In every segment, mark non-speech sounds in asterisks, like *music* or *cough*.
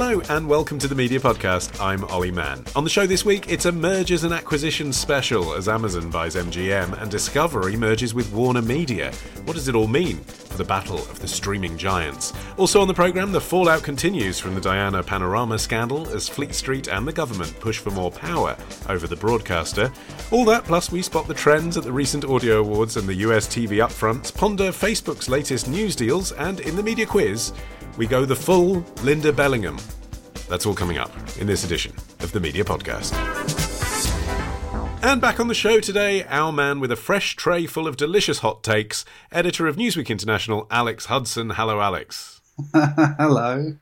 Hello and welcome to the Media Podcast. I'm Olly Mann. On the show this week, it's a mergers and acquisitions special as Amazon buys MGM and Discovery merges with Warner Media. What does it all mean for the battle of the streaming giants? Also on the programme, the fallout continues from the Diana Panorama scandal as Fleet Street and the government push for more power over the broadcaster. All that plus we spot the trends at the recent Audio Awards and the US TV upfronts, ponder Facebook's latest news deals, and in the media quiz, we go the full Linda Bellingham. That's all coming up in this edition of the Media Podcast. And back on the show today, our man with a fresh tray full of delicious hot takes, editor of Newsweek International, Alex Hudson. Hello, Alex. *laughs* Hello.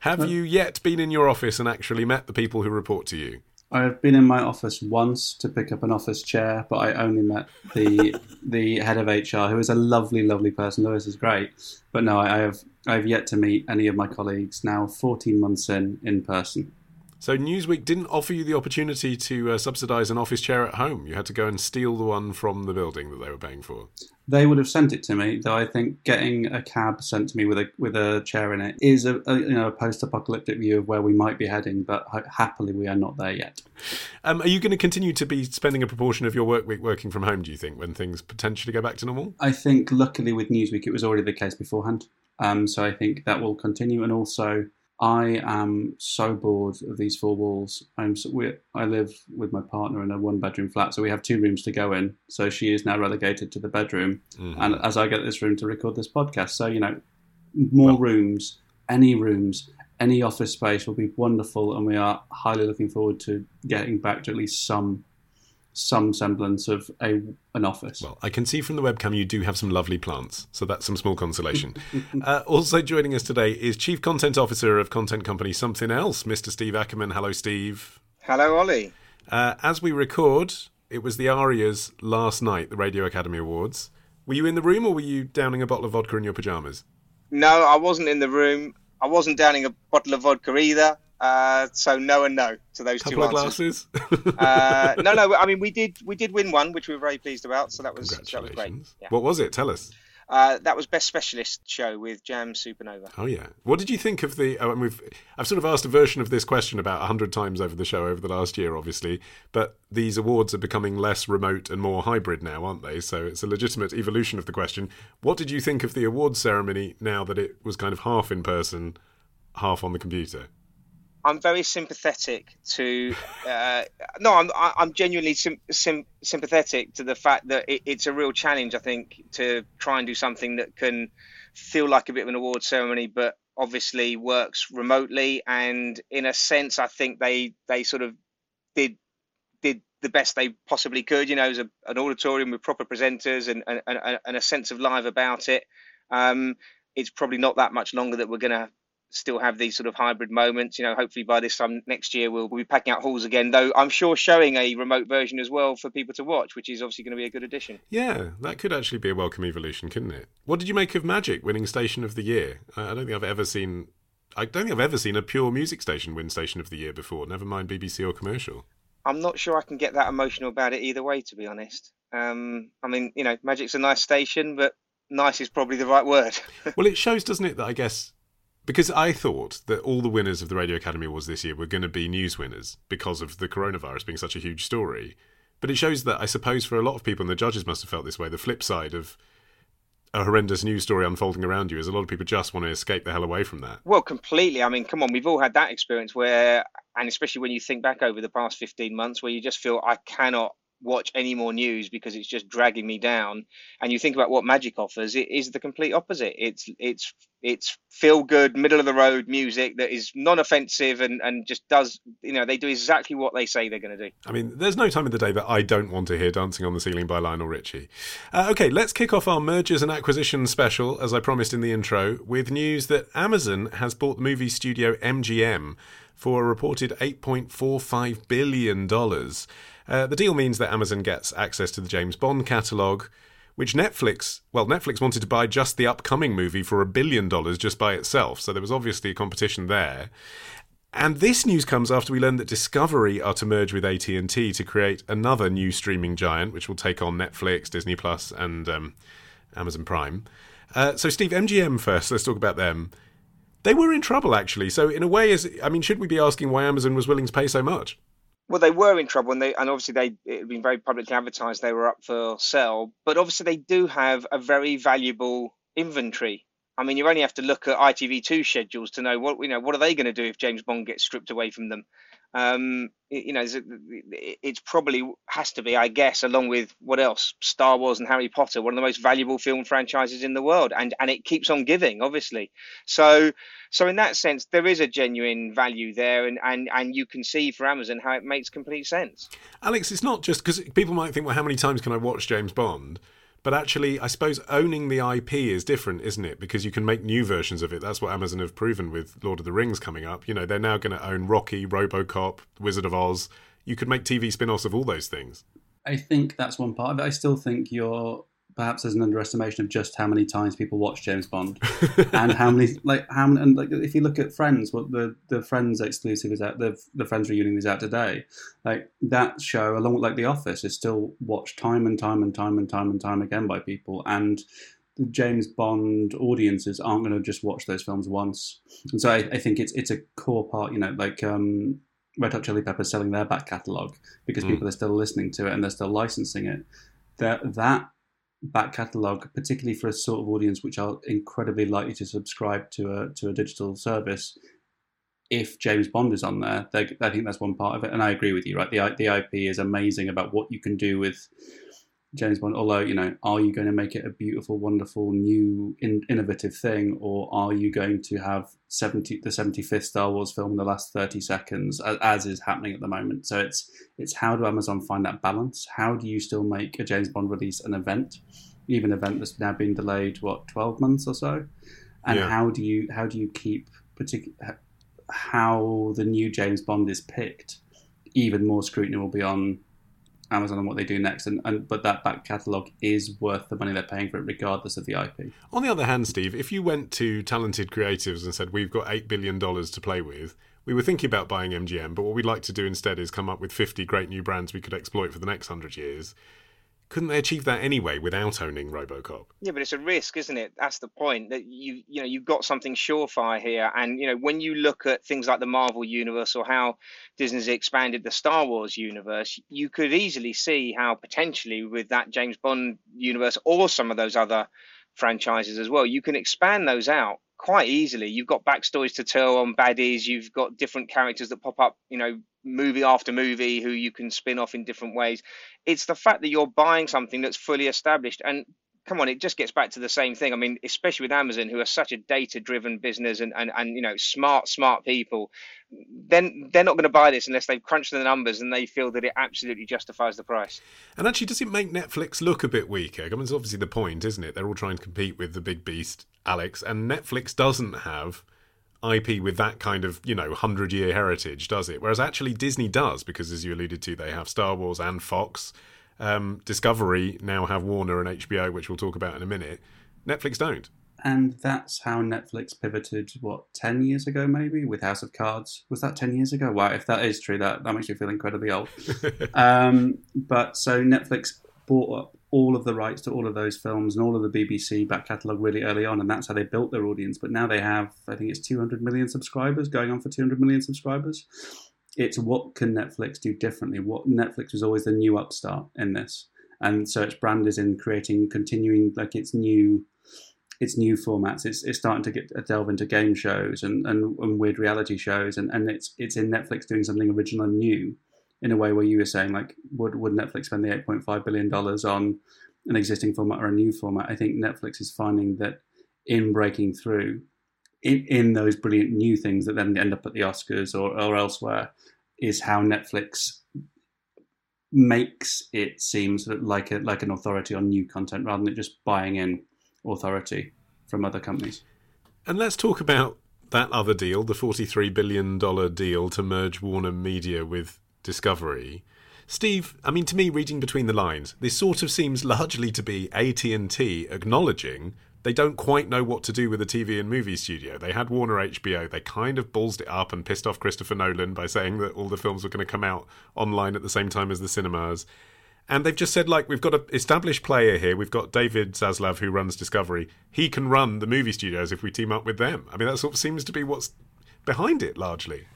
Have you yet been in your office and actually met the people who report to you? I've been in my office once to pick up an office chair, but I only met the *laughs* the head of HR, who is a lovely, lovely person. Lewis is great, but no, I have I have yet to meet any of my colleagues. Now, fourteen months in, in person. So Newsweek didn't offer you the opportunity to uh, subsidise an office chair at home. You had to go and steal the one from the building that they were paying for. They would have sent it to me, though. I think getting a cab sent to me with a with a chair in it is a, a you know a post-apocalyptic view of where we might be heading. But ha- happily, we are not there yet. Um, are you going to continue to be spending a proportion of your work week working from home? Do you think when things potentially go back to normal? I think, luckily, with Newsweek, it was already the case beforehand. Um, so I think that will continue, and also I am so bored of these four walls. I'm so, we, I live with my partner in a one bedroom flat, so we have two rooms to go in. So she is now relegated to the bedroom, Mm-hmm. and as I get this room to record this podcast, so you know, more rooms, any rooms, any office space will be wonderful, and we are highly looking forward to getting back to at least some some semblance of a an office. Well, I can see from the webcam you do have some lovely plants, so that's some small consolation. *laughs* uh, also joining us today is Chief Content Officer of content company Something Else, Mr. Steve Ackerman. Hello, Steve. Hello, Olly. Uh, as we record, it was the ARIAs last night, the Radio Academy Awards. Were you in the room or were you downing a bottle of vodka in your pajamas? No, I wasn't in the room. I wasn't downing a bottle of vodka either. Uh, so no and no to those Couple two of answers. glasses? Uh, *laughs* no, no. I mean, we did we did win one, which we were very pleased about. So that was that was great. Yeah. What was it? Tell us. Uh, that was best specialist show with Jamz Supernova. Oh yeah. What did you think of the? Oh, and we've I've sort of asked a version of this question about hundred times over the show over the last year, obviously. But these awards are becoming less remote and more hybrid now, aren't they? So it's a legitimate evolution of the question. What did you think of the awards ceremony now that it was kind of half in person, half on the computer? I'm very sympathetic to. Uh, no, I'm I'm genuinely sim- sim- sympathetic to the fact that it, it's a real challenge. I think to try and do something that can feel like a bit of an award ceremony, but obviously works remotely. And in a sense, I think they they sort of did did the best they possibly could. You know, as a, an auditorium with proper presenters and and, and and a sense of live about it. Um, it's probably not that much longer that we're going to still have these sort of hybrid moments. You know, hopefully by this time next year we'll, we'll be packing out halls again. Though I'm sure showing a remote version as well for people to watch, which is obviously going to be a good addition. Yeah, that could actually be a welcome evolution, couldn't it? What did you make of Magic winning Station of the Year? I don't think I've ever seen. I don't think I've ever seen a pure music station win Station of the Year before. Never mind BBC or commercial. I'm not sure I can get that emotional about it either way, to be honest. Um, I mean, you know, Magic's a nice station, but nice is probably the right word. *laughs* well, it shows, doesn't it, that I guess Because I thought that all the winners of the Radio Academy Awards this year were going to be news winners because of the coronavirus being such a huge story. But it shows that I suppose for a lot of people, and the judges must have felt this way, the flip side of a horrendous news story unfolding around you is a lot of people just want to escape the hell away from that. Well, completely. I mean, come on, we've all had that experience where, and especially when you think back over the past 15 months, where you just feel, I cannot watch any more news because it's just dragging me down. And you think about what magic offers it is the complete opposite. It's it's it's feel good middle of the road music that is non-offensive and and just does you know they do exactly what they say they're going to do. I mean there's no time of the day that i don't want to hear dancing on the ceiling by lionel richie. Uh, okay let's kick off our mergers and acquisitions special as i promised in the intro with news that amazon has bought the movie studio mgm for a reported 8.45 billion dollars uh, the deal means that Amazon gets access to the James Bond catalogue, which Netflix, well, Netflix wanted to buy just the upcoming movie for a billion dollars just by itself. So there was obviously a competition there. And this news comes after we learned that Discovery are to merge with AT&T to create another new streaming giant, which will take on Netflix, Disney Plus, and um, Amazon Prime. Uh, so, Steve, MGM first. Let's talk about them. They were in trouble, actually. So, in a way, is I mean, should we be asking why Amazon was willing to pay so much? Well, they were in trouble, and they and obviously they it had been very publicly advertised they were up for sale. But obviously they do have a very valuable inventory. I mean, you only have to look at ITV2 schedules to know what you know. What are they going to do if James Bond gets stripped away from them? Um, you know, it's probably has to be, I guess, along with what else, Star Wars and Harry Potter, one of the most valuable film franchises in the world, and and it keeps on giving, obviously. So, so in that sense, there is a genuine value there, and and and you can see for Amazon how it makes complete sense. Alex, it's not just because people might think, well, how many times can I watch James Bond? But actually, I suppose owning the IP is different, isn't it? Because you can make new versions of it. That's what Amazon have proven with Lord of the Rings coming up. You know, they're now going to own Rocky, Robocop, Wizard of Oz. You could make TV spin offs of all those things. I think that's one part of it. I still think you're perhaps there's an underestimation of just how many times people watch James Bond *laughs* and how many like how many and like if you look at Friends, what the the Friends exclusive is out the the Friends reunion is out today, like that show along with like The Office is still watched time and time and time and time and time again by people and. The James Bond audiences aren't going to just watch those films once, and so I, I think it's it's a core part. You know, like um, Red Hot Chili Peppers selling their back catalogue because mm. people are still listening to it and they're still licensing it. That that back catalogue, particularly for a sort of audience which are incredibly likely to subscribe to a to a digital service. If James Bond is on there, I think that's one part of it, and I agree with you. Right, the the IP is amazing about what you can do with James Bond. Although, you know, are you going to make it a beautiful, wonderful, new, in, innovative thing, or are you going to have seventy the seventy fifth Star Wars film in the last thirty seconds, as, as, is happening at the moment? So it's it's how do Amazon find that balance? How do you still make a James Bond release an event, even an event that's now been delayed what twelve months or so? And yeah. how do you how do you keep particular how the new James Bond is picked? Even more scrutiny will be on Amazon and what they do next. And, and but that back catalogue is worth the money they're paying for it, regardless of the IP. On the other hand, Steve, if you went to talented creatives and said, "We've got eight billion dollars to play with," we were thinking about buying MGM, but what we'd like to do instead is come up with fifty great new brands we could exploit for the next hundred years couldn't they achieve that anyway without owning RoboCop? Yeah, but it's a risk, isn't it? That's the point. That you you know you've got something surefire here, and you know when you look at things like the Marvel universe or how Disney's expanded the Star Wars universe, you could easily see how potentially with that James Bond universe or some of those other franchises as well, you can expand those out quite easily. You've got backstories to tell on baddies. You've got different characters that pop up, you know, movie after movie who you can spin off in different ways. It's the fact that you're buying something that's fully established and come on, it just gets back to the same thing. I mean, especially with Amazon, who are such a data-driven business and, and, and you know smart, smart people, then they're not going to buy this unless they've crunched the numbers and they feel that it absolutely justifies the price. And actually, does it make Netflix look a bit weaker? I mean, it's obviously the point, isn't it? They're all trying to compete with the big beast, Alex, and Netflix doesn't have IP with that kind of, you know, 100 year heritage, does it? Whereas actually Disney does, because as you alluded to, they have Star Wars and Fox. Um, Discovery now have Warner and HBO, which we'll talk about in a minute. Netflix don't. And that's how Netflix pivoted, what, 10 years ago maybe, with House of Cards? Was that 10 years ago? Wow, if that is true, that, that makes me feel incredibly old. *laughs* um, but so Netflix bought up all of the rights to all of those films and all of the BBC back catalogue really early on, and that's how they built their audience. But now they have, I think it's 200 million subscribers, going on for 200 million subscribers. It's what can Netflix do differently? What Netflix was always the new upstart in this, and so its brand is in creating, continuing like its new, its new formats. It's, it's starting to get a delve into game shows and, and, and weird reality shows, and, and it's it's in Netflix doing something original and new in a way where you were saying like would would Netflix spend the 8.5 billion dollars on an existing format or a new format I think Netflix is finding that in breaking through in, in those brilliant new things that then end up at the Oscars or, or elsewhere is how Netflix makes it seem sort of like a like an authority on new content rather than just buying in authority from other companies. And let's talk about that other deal, the $43 billion deal to merge Warner Media with Discovery. Steve, I mean, to me, reading between the lines, this sort of seems largely to be AT&T acknowledging they don't quite know what to do with a TV and movie studio. They had Warner HBO. They kind of ballsed it up and pissed off Christopher Nolan by saying that all the films were going to come out online at the same time as the cinemas. And they've just said, like, we've got an established player here. We've got David Zaslav, who runs Discovery. He can run the movie studios if we team up with them. I mean, that sort of seems to be what's behind it largely.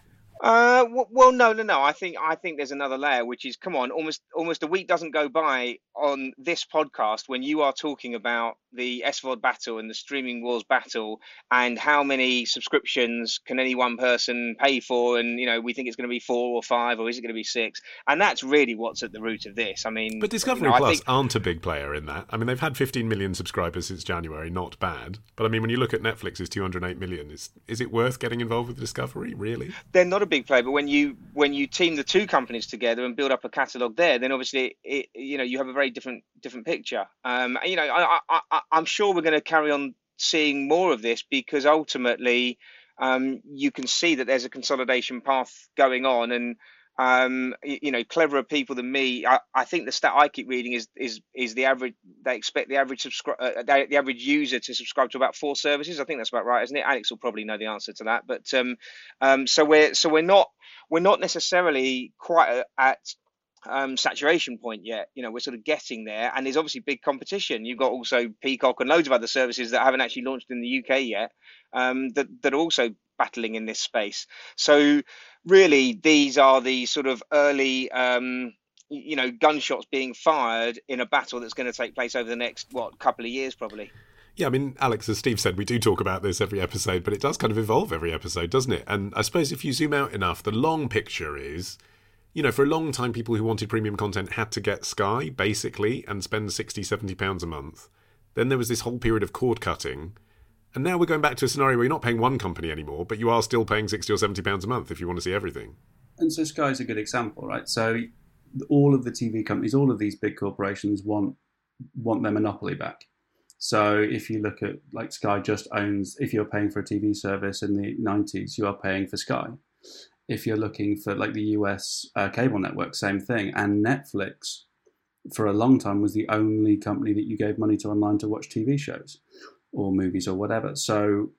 Uh, well, no, no, no. I think I think there's another layer, which is come on, almost almost a week doesn't go by on this podcast when you are talking about the SVOD battle and the streaming wars battle, and how many subscriptions can any one person pay for, and you know we think it's going to be four or five, or is it going to be six? And that's really what's at the root of this. I mean, but Discovery you know, Plus think... aren't a big player in that. I mean, they've had 15 million subscribers since January, not bad. But I mean, when you look at Netflix's 208 million, is is it worth getting involved with Discovery? Really? They're not a big player, but when you when you team the two companies together and build up a catalog there, then obviously it, you know you have a very different different picture. Um, you know, I, I, I'm sure we're going to carry on seeing more of this because ultimately um, you can see that there's a consolidation path going on and um, you know, cleverer people than me. I, I, think the stat I keep reading is is is the average. They expect the average subscribe uh, the, the, average user to subscribe to about four services. I think that's about right, isn't it? Alex will probably know the answer to that. But um, um, so we're so we're not we're not necessarily quite at um, saturation point yet. You know, we're sort of getting there, and there's obviously big competition. You've got also Peacock and loads of other services that haven't actually launched in the UK yet um, that that are also battling in this space. So really, these are the sort of early. Um, you know, gunshots being fired in a battle that's going to take place over the next what couple of years, probably. Yeah, I mean, Alex, as Steve said, we do talk about this every episode, but it does kind of evolve every episode, doesn't it? And I suppose if you zoom out enough, the long picture is you know, for a long time, people who wanted premium content had to get Sky, basically, and spend 60, 70 pounds a month. Then there was this whole period of cord cutting. And now we're going back to a scenario where you're not paying one company anymore, but you are still paying 60 or 70 pounds a month if you want to see everything. And so Sky's a good example, right? So all of the TV companies, all of these big corporations want want their monopoly back. So if you look at like Sky just owns if you're paying for a TV service in the 90s, you are paying for Sky if you're looking for like the US uh, cable network, same thing. And Netflix, for a long time, was the only company that you gave money to online to watch TV shows or movies or whatever. So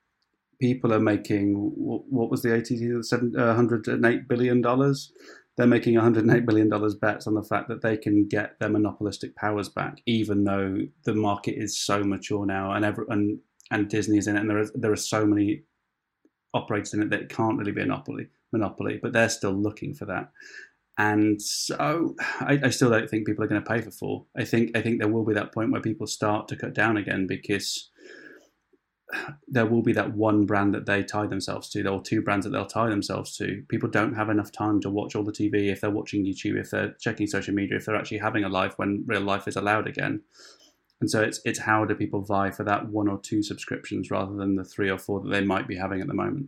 people are making what was the ATT seven uh, hundred and eight billion dollars. They're making 108 billion dollars bets on the fact that they can get their monopolistic powers back, even though the market is so mature now, and every, and and Disney is in it, and there are there are so many operators in it that it can't really be a monopoly monopoly, but they're still looking for that. And so I, I still don't think people are going to pay for four. I think I think there will be that point where people start to cut down again because there will be that one brand that they tie themselves to, or two brands that they'll tie themselves to. People don't have enough time to watch all the TV if they're watching YouTube, if they're checking social media, if they're actually having a life when real life is allowed again. And so it's it's how do people vie for that one or two subscriptions rather than the three or four that they might be having at the moment.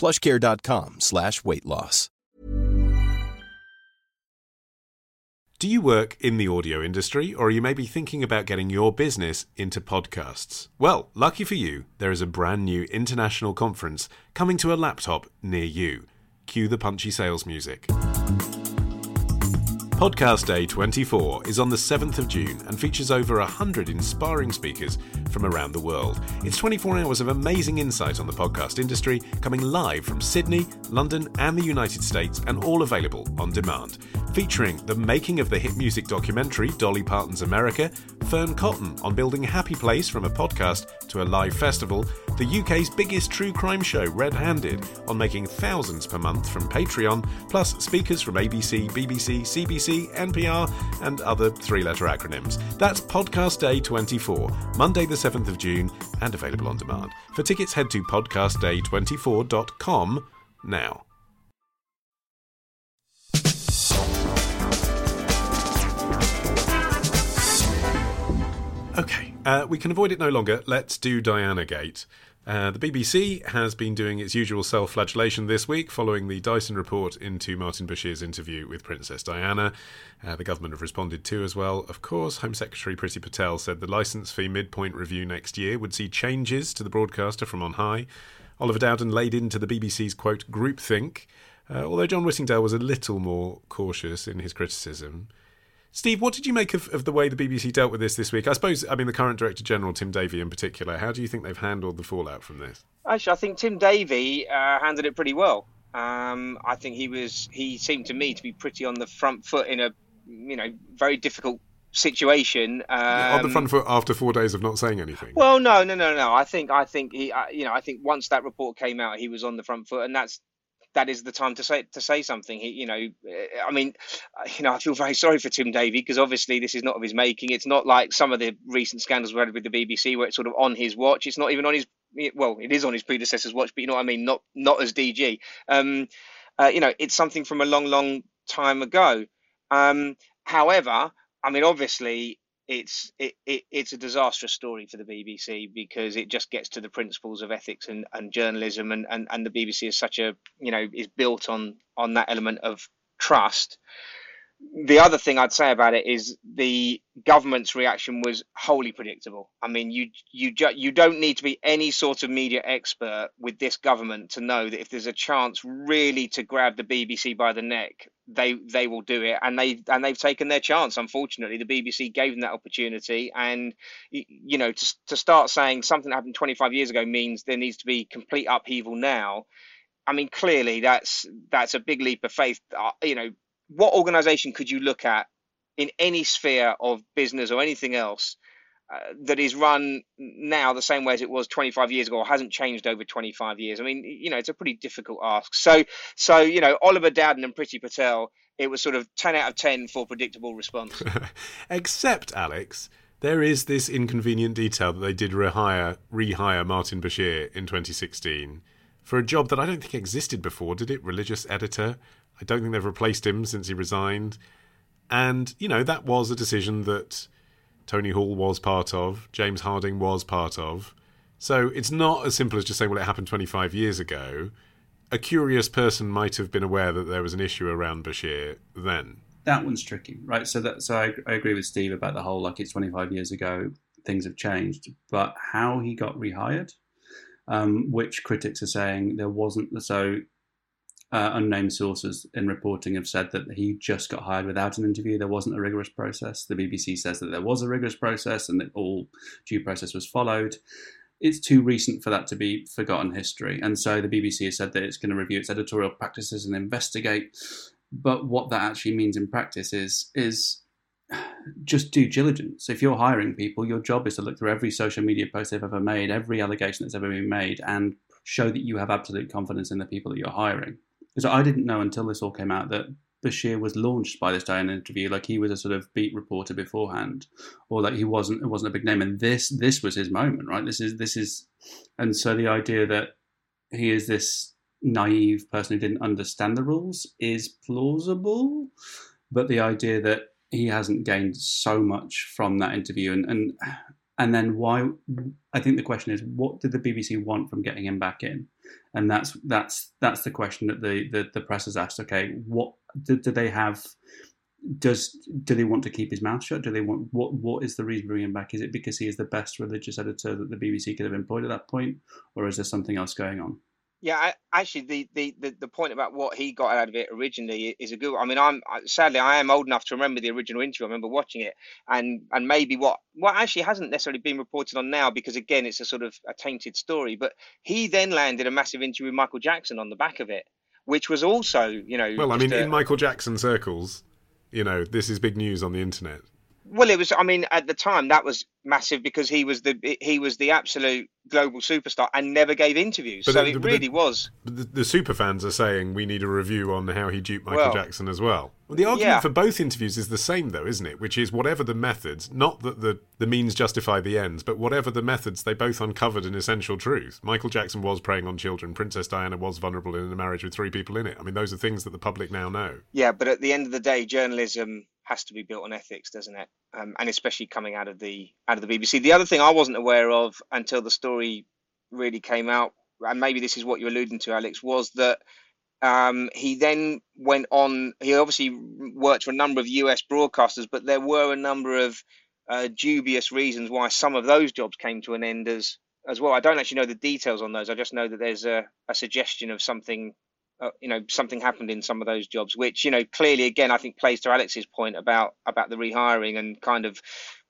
plushcare.com slash weight loss. Do you work in the audio industry, or you may be thinking about getting your business into podcasts? Well, lucky for you, there is a brand new international conference coming to a laptop near you. Cue the punchy sales music. Podcast Day 24 is on the 7th of June and features over 100 inspiring speakers from around the world. It's 24 hours of amazing insight on the podcast industry coming live from Sydney, London, and the United States, and all available on demand. Featuring the making of the hit music documentary Dolly Parton's America, Fearne Cotton on building happy place from a podcast to a live festival, the UK's biggest true crime show Red Handed on making thousands per month from Patreon, plus speakers from ABC, BBC, CBC, NPR, and other three letter acronyms. That's Podcast Day 24, Monday the 7th of June, and available on demand. For tickets, head to podcastday24.com now. Okay, uh, we can avoid it no longer. Let's do Diana Gate. Uh, the BBC has been doing its usual self flagellation this week following the Dyson report into Martin Bashir's interview with Princess Diana. Uh, the government have responded too as well. Of course, Home Secretary Priti Patel said the licence fee midpoint review next year would see changes to the broadcaster from on high. Oliver Dowden laid into the BBC's quote, groupthink, uh, although John Whittingdale was a little more cautious in his criticism. Steve, what did you make of, of the way the BBC dealt with this this week? I suppose, I mean, the current Director General, Tim Davie, in particular, how do you think they've handled the fallout from this? Actually, I think Tim Davie uh, handled it pretty well. Um, I think he was, he seemed to me to be pretty on the front foot in a, you know, very difficult situation. Um, on the front foot after four days of not saying anything. Well, no, no, no, no. I think, I think he, uh, you know, I think once that report came out, he was on the front foot, and that's that is the time to say to say something. He, you know, uh, I mean, uh, you know, I feel very sorry for Tim Davie because obviously this is not of his making. It's not like some of the recent scandals we had with the BBC where it's sort of on his watch. It's not even on his well, it is on his predecessor's watch, but you know what I mean. Not not as DG. Um, uh, you know, it's something from a long, long time ago. Um, however, I mean, obviously, it's it, it, it's a disastrous story for the BBC because it just gets to the principles of ethics and, and journalism and, and, and the BBC is such a you know is built on on that element of trust the other thing I'd say about it is the government's reaction was wholly predictable. I mean, you you ju- you don't need to be any sort of media expert with this government to know that if there's a chance really to grab the BBC by the neck, they they will do it, and they and they've taken their chance. Unfortunately, the BBC gave them that opportunity, and you know to to start saying something that happened 25 years ago means there needs to be complete upheaval now. I mean, clearly that's that's a big leap of faith. Uh, you know, what organization could you look at in any sphere of business or anything else uh, that is run now the same way as it was 25 years ago or hasn't changed over 25 years i mean you know it's a pretty difficult ask so so you know oliver dowden and priti patel it was sort of 10 out of 10 for predictable response *laughs* except alex there is this inconvenient detail that they did rehire rehire martin bashir in 2016 for a job that I don't think existed before, did it? Religious editor. I don't think they've replaced him since he resigned. And, you know, that was a decision that Tony Hall was part of, James Harding was part of. So it's not as simple as just saying, well, it happened 25 years ago. A curious person might have been aware that there was an issue around Bashir then. That one's tricky, right? So that so I, I agree with Steve about the whole like it's 25 years ago, things have changed, but how he got rehired, um, which critics are saying there wasn't so uh, unnamed sources in reporting have said that he just got hired without an interview. There wasn't a rigorous process. The BBC says that there was a rigorous process and that all due process was followed. It's too recent for that to be forgotten history. And so the BBC has said that it's going to review its editorial practices and investigate. But what that actually means in practice is is just due diligence. If you're hiring people, your job is to look through every social media post they've ever made, every allegation that's ever been made, and show that you have absolute confidence in the people that you're hiring. Because I didn't know until this all came out that Bashir was launched by this an interview, like he was a sort of beat reporter beforehand, or that he wasn't it wasn't a big name. And this this was his moment, right? This is this is, and so the idea that he is this naive person who didn't understand the rules is plausible, but the idea that he hasn't gained so much from that interview and and and then why i think the question is what did the bbc want from getting him back in and that's that's that's the question that the the, the press has asked. Okay what do, do, they have does do they want to keep his mouth shut? Do they want what what is the reason for bringing him back? Is it because he is the best religious editor that the bbc could have employed at that point or is there something else going on yeah, I, actually, the, the, the, the, point about what he got out of it originally is a good. I mean, I'm sadly I am old enough to remember the original interview. I remember watching it, and and maybe what what actually hasn't necessarily been reported on now because again, it's a sort of a tainted story. But he then landed a massive interview with Michael Jackson on the back of it, which was also, you know, well, I mean, a, in Michael Jackson circles, you know, this is big news on the internet. Well, it was. I mean, at the time, that was massive because he was the he was the absolute global superstar and never gave interviews. But so the, it really the, was. The, the, super fans are saying we need a review on how he duped Michael well, Jackson as well. well the argument yeah. for both interviews is the same, though, isn't it? Which is whatever the methods, not that the, the means justify the ends, but whatever the methods, they both uncovered an essential truth. Michael Jackson was preying on children. Princess Diana was vulnerable in a marriage with three people in it. I mean, those are things that the public now know. Yeah, but at the end of the day, journalism has to be built on ethics, doesn't it? Um, and especially coming out of the out of the BBC. The other thing I wasn't aware of until the story really came out, and maybe this is what you're alluding to, Alex, was that um, he then went on. He obviously worked for a number of US broadcasters, but there were a number of uh, dubious reasons why some of those jobs came to an end as as well. I don't actually know the details on those. I just know that there's a, a suggestion of something uh, you know something happened in some of those jobs, which you know clearly again I think plays to Alex's point about about the rehiring and kind of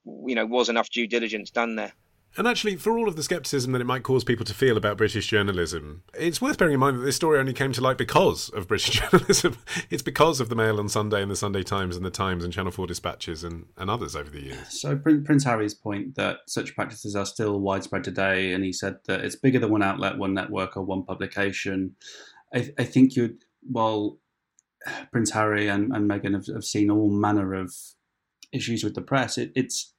you know was enough due diligence done there. And actually, for all of the scepticism that it might cause people to feel about British journalism, it's worth bearing in mind that this story only came to light because of British *laughs* journalism. It's because of the Mail on Sunday and the Sunday Times and the Times and Channel 4 Dispatches and, and others over the years. So, Prince Harry's point that such practices are still widespread today, and he said that it's bigger than one outlet, one network, or one publication. I, I think you well, Prince Harry and, and Meghan have, have, seen all manner of issues with the press, it, it's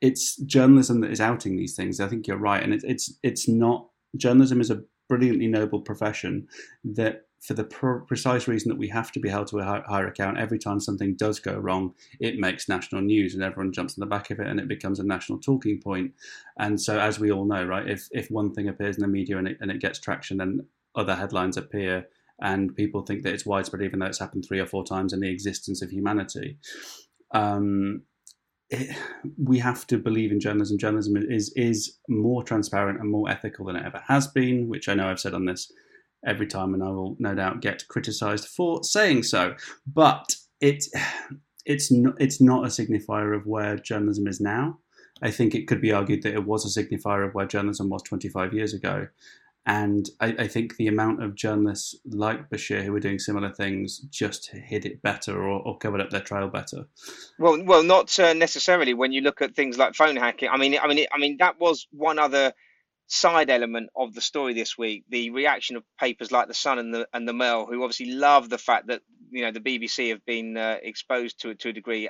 it's journalism that is outing these things. I think you're right, and it, it's it's not journalism is a brilliantly noble profession that for the precise reason that we have to be held to a higher account every time something does go wrong it makes national news and everyone jumps on the back of it and it becomes a national talking point and so as we all know right if if one thing appears in the media and it, and it gets traction then other headlines appear and people think that it's widespread, even though it's happened three or four times in the existence of humanity. Um, it, we have to believe in journalism. Journalism is is more transparent and more ethical than it ever has been, which I know I've said on this every time, and I will no doubt get criticised for saying so. But it it's not it's not a signifier of where journalism is now. I think it could be argued that it was a signifier of where journalism was 25 years ago, and I, I, think the amount of journalists like Bashir who were doing similar things just hid it better or, or covered up their trail better. Well, well, not uh, necessarily. When you look at things like phone hacking, I mean, I mean, I mean, that was one other side element of the story this week. The reaction of papers like the Sun and the and the Mail, who obviously love the fact that you know the BBC have been uh, exposed to to a degree,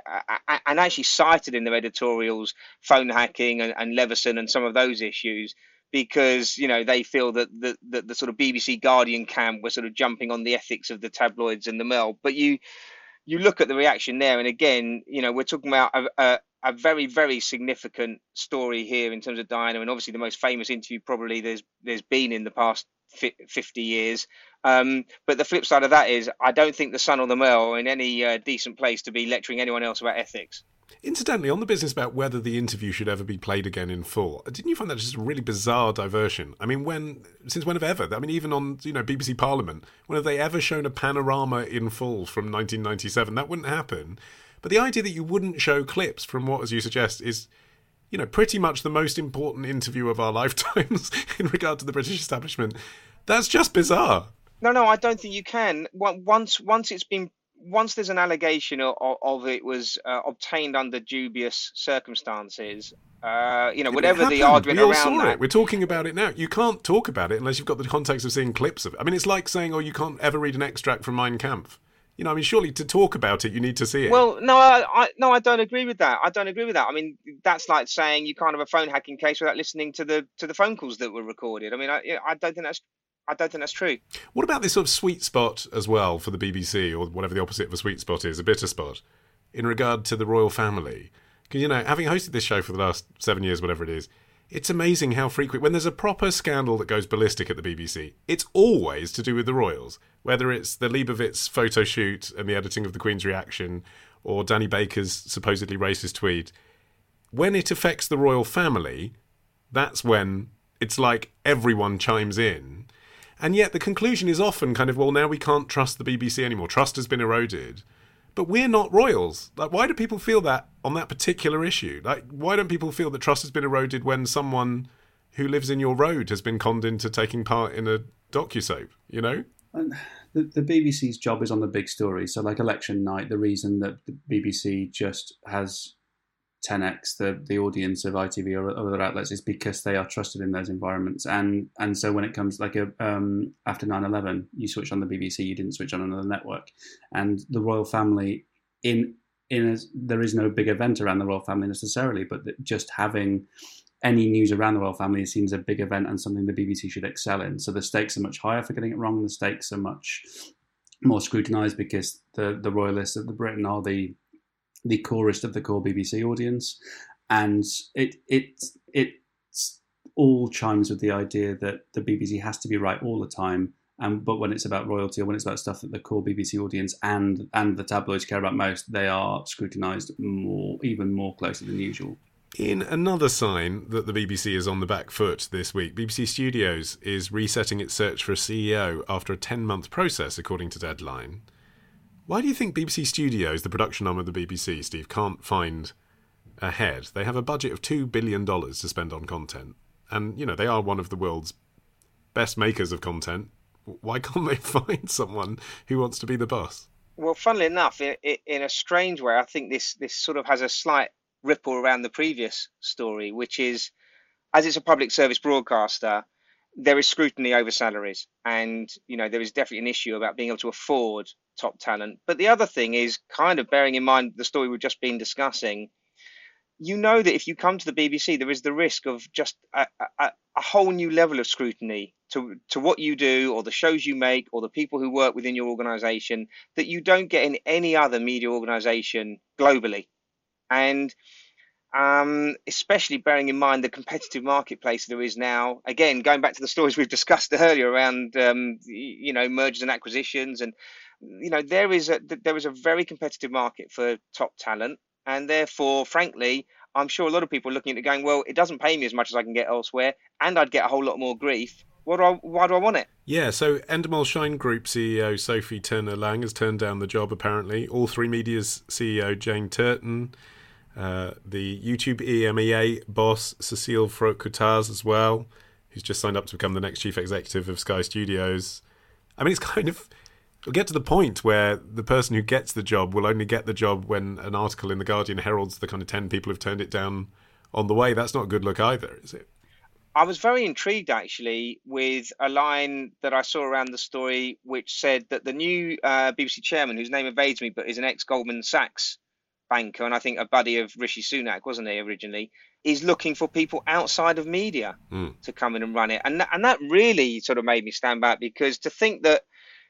and actually cited in their editorials phone hacking and, and Leveson and some of those issues because you know they feel that the, the, the sort of BBC Guardian camp were sort of jumping on the ethics of the tabloids and the Mail. But you you look at the reaction there, and again, you know, we're talking about a, a, a, very very significant story here in terms of Diana, and obviously the most famous interview probably there's there's been in the past 50 years. Um, but the flip side of that is, I don't think the Sun or the Mail are in any uh, decent place to be lecturing anyone else about ethics. Incidentally, on the business about whether the interview should ever be played again in full, didn't you find that just a really bizarre diversion? I mean, when since when have ever? I mean, even on you know BBC Parliament, when have they ever shown a panorama in full from 1997? That wouldn't happen. But the idea that you wouldn't show clips from what, as you suggest, is you know pretty much the most important interview of our *laughs* lifetimes in regard to the British establishment, that's just bizarre. No, no, I don't think you can. Once once it's been once there's an allegation of, of it was uh, obtained under dubious circumstances, uh, you know, whatever the argument we all around saw that. It. We're talking about it now. You can't talk about it unless you've got the context of seeing clips of it. I mean, it's like saying, "Oh, you can't ever read an extract from Mein Kampf." You know, I mean, surely to talk about it, you need to see it. Well, no, I, I no, I don't agree with that. I don't agree with that. I mean, that's like saying you can't have a phone hacking case without listening to the to the phone calls that were recorded. I mean, I, I don't think that's I don't think that's true. What about this sort of sweet spot as well for the BBC, or whatever the opposite of a sweet spot is, a bitter spot, in regard to the royal family? Because, you know, having hosted this show for the last seven years, whatever it is, it's amazing how frequent, when there's a proper scandal that goes ballistic at the BBC, it's always to do with the royals. Whether it's the Leibovitz photo shoot and the editing of the Queen's reaction, or Danny Baker's supposedly racist tweet. When it affects the royal family, that's when it's like everyone chimes in and yet the conclusion is often kind of, well, now we can't trust the BBC anymore. Trust has been eroded. But we're not royals. Like, why do people feel that on that particular issue? Like, why don't people feel that trust has been eroded when someone who lives in your road has been conned into taking part in a docu-soap, you know? The, the BBC's job is on the big story. So, like election night, the reason that the BBC just has 10x the, the audience of ITV or other outlets is because they are trusted in those environments. And and so when it comes like a, um, after 9/11, you switch on the BBC, you didn't switch on another network, and the royal family in in a, there is no big event around the royal family necessarily, but just having any news around the royal family seems a big event and something the BBC should excel in. So the stakes are much higher for getting it wrong. The stakes are much more scrutinised because the the royalists of the Britain are the the corest of the core BBC audience, and it it it all chimes with the idea that the BBC has to be right all the time. Um, but when it's about royalty or when it's about stuff that the core BBC audience and and the tabloids care about most, they are scrutinised more, even more closely than usual. In another sign that the BBC is on the back foot this week, BBC Studios is resetting its search for a CEO after a 10 month process, according to Deadline. Why do you think BBC Studios, the production arm of the BBC, Steve, can't find a head? They have a budget of $2 billion to spend on content. And, you know, they are one of the world's best makers of content. Why can't they *laughs* find someone who wants to be the boss? Well, funnily enough, in, in a strange way, I think this, this sort of has a slight ripple around the previous story, which is as it's a public service broadcaster, there is scrutiny over salaries, and you know there is definitely an issue about being able to afford top talent. But the other thing is kind of bearing in mind the story we've just been discussing. You know that if you come to the BBC, there is the risk of just a, a, a whole new level of scrutiny to to what you do, or the shows you make, or the people who work within your organisation that you don't get in any other media organisation globally, and um, especially bearing in mind the competitive marketplace there is now. Again, going back to the stories we've discussed earlier around, um, you know, mergers and acquisitions, and you know, there is a there is a very competitive market for top talent, and therefore, frankly, I'm sure a lot of people are looking at it going, well, it doesn't pay me as much as I can get elsewhere, and I'd get a whole lot more grief. What do I, why do I want it? Yeah, so Endemol Shine Group CEO Sophie Turner Laing has turned down the job, apparently. All Three Media's CEO Jane Turton uh, the YouTube EMEA boss, Cecile Frot as well, who's just signed up to become the next chief executive of Sky Studios. I mean, it's kind of. We'll get to the point where the person who gets the job will only get the job when an article in The Guardian heralds the kind of 10 people who've turned it down on the way. That's not a good look either, is it? I was very intrigued actually with a line that I saw around the story, which said that the new uh, BBC chairman, whose name evades me, but is an ex Goldman Sachs banker and I think a buddy of Rishi Sunak, wasn't he originally? Is looking for people outside of media mm. to come in and run it, and that, and that really sort of made me stand back because to think that